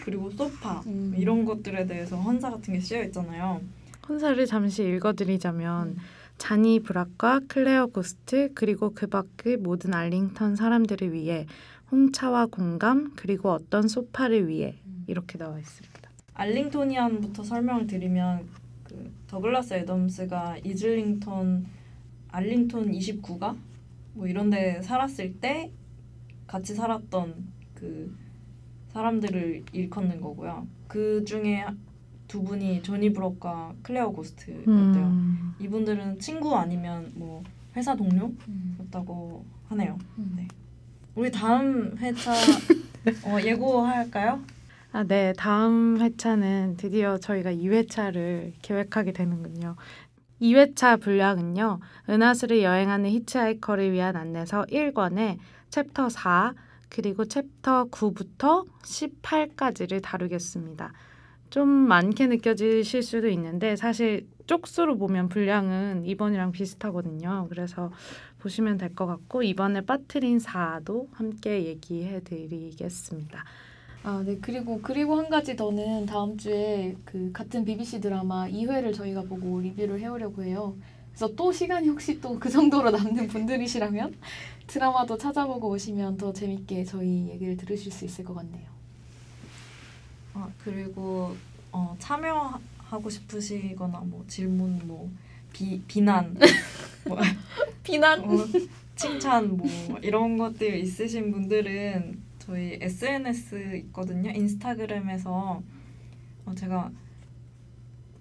[SPEAKER 2] 그리고 소파
[SPEAKER 1] 음.
[SPEAKER 2] 이런 것들에 대해서 헌사 같은 게 쓰여 있잖아요.
[SPEAKER 3] 헌사를 잠시 읽어드리자면 자니 브락과 클레어 고스트 그리고 그 밖의 모든 알링턴 사람들을 위해 홍차와 공감 그리고 어떤 소파를 위해 이렇게 나와 있습니다.
[SPEAKER 2] 알링토니안부터 설명을 드리면 그 더글라스 애덤스가 이즐링턴 알링턴 29가 뭐 이런데 살았을 때 같이 살았던 그 사람들을 일컫는 거고요. 그 중에 두 분이 조니 브록과 클레어 고스트였대요.
[SPEAKER 3] 음.
[SPEAKER 2] 이분들은 친구 아니면 뭐 회사 동료였다고 하네요.
[SPEAKER 1] 음.
[SPEAKER 2] 네. 우리 다음 회차 어, 예고할까요?
[SPEAKER 3] 아, 네. 다음 회차는 드디어 저희가 2회차를 계획하게 되는군요. 2회차 분량은요. 은하수를 여행하는 히치하이커를 위한 안내서 1권에 챕터 4 그리고 챕터 9부터 18까지를 다루겠습니다. 좀 많게 느껴지실 수도 있는데 사실 쪽수로 보면 분량은 이번이랑 비슷하거든요. 그래서 보시면 될 것 같고 이번에 빠트린 4도 함께 얘기해 드리겠습니다.
[SPEAKER 1] 아, 네. 그리고 그리고 한 가지 더는 다음 주에 그 같은 BBC 드라마 2회를 저희가 보고 리뷰를 해 오려고 해요. 그래서 또 시간이 혹시 또 그 정도로 남는 분들이시라면 드라마도 찾아보고 오시면 더 재밌게 저희 얘기를 들으실 수 있을 것 같네요.
[SPEAKER 2] 아 그리고 어, 참여 하고 싶으시거나 뭐 질문 뭐 비, 비난 뭐,
[SPEAKER 1] 비난.
[SPEAKER 2] 어, 칭찬 뭐 이런 것들 있으신 분들은 저희 SNS 있거든요. 인스타그램에서. 어, 제가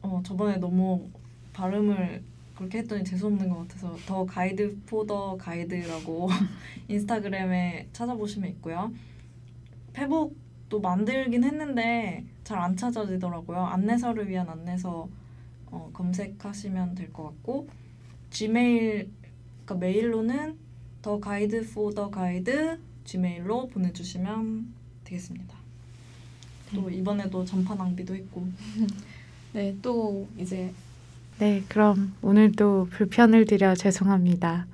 [SPEAKER 2] 어, 저번에 너무 발음을 그렇게 했더니 재수없는 것 같아서 더 가이드 포더 가이드라고 인스타그램에 찾아보시면 있고요. 페북도 만들긴 했는데 잘 안 찾아지더라고요 안내서를 위한 안내서 어, 검색하시면 될 것 같고 지메일 그러니까 메일로는 더 가이드 포더 가이드 지메일로 보내주시면 되겠습니다. 또 이번에도 전파 낭비도 했고
[SPEAKER 1] 네, 또 이제
[SPEAKER 3] 네, 그럼 오늘도 불편을 드려 죄송합니다.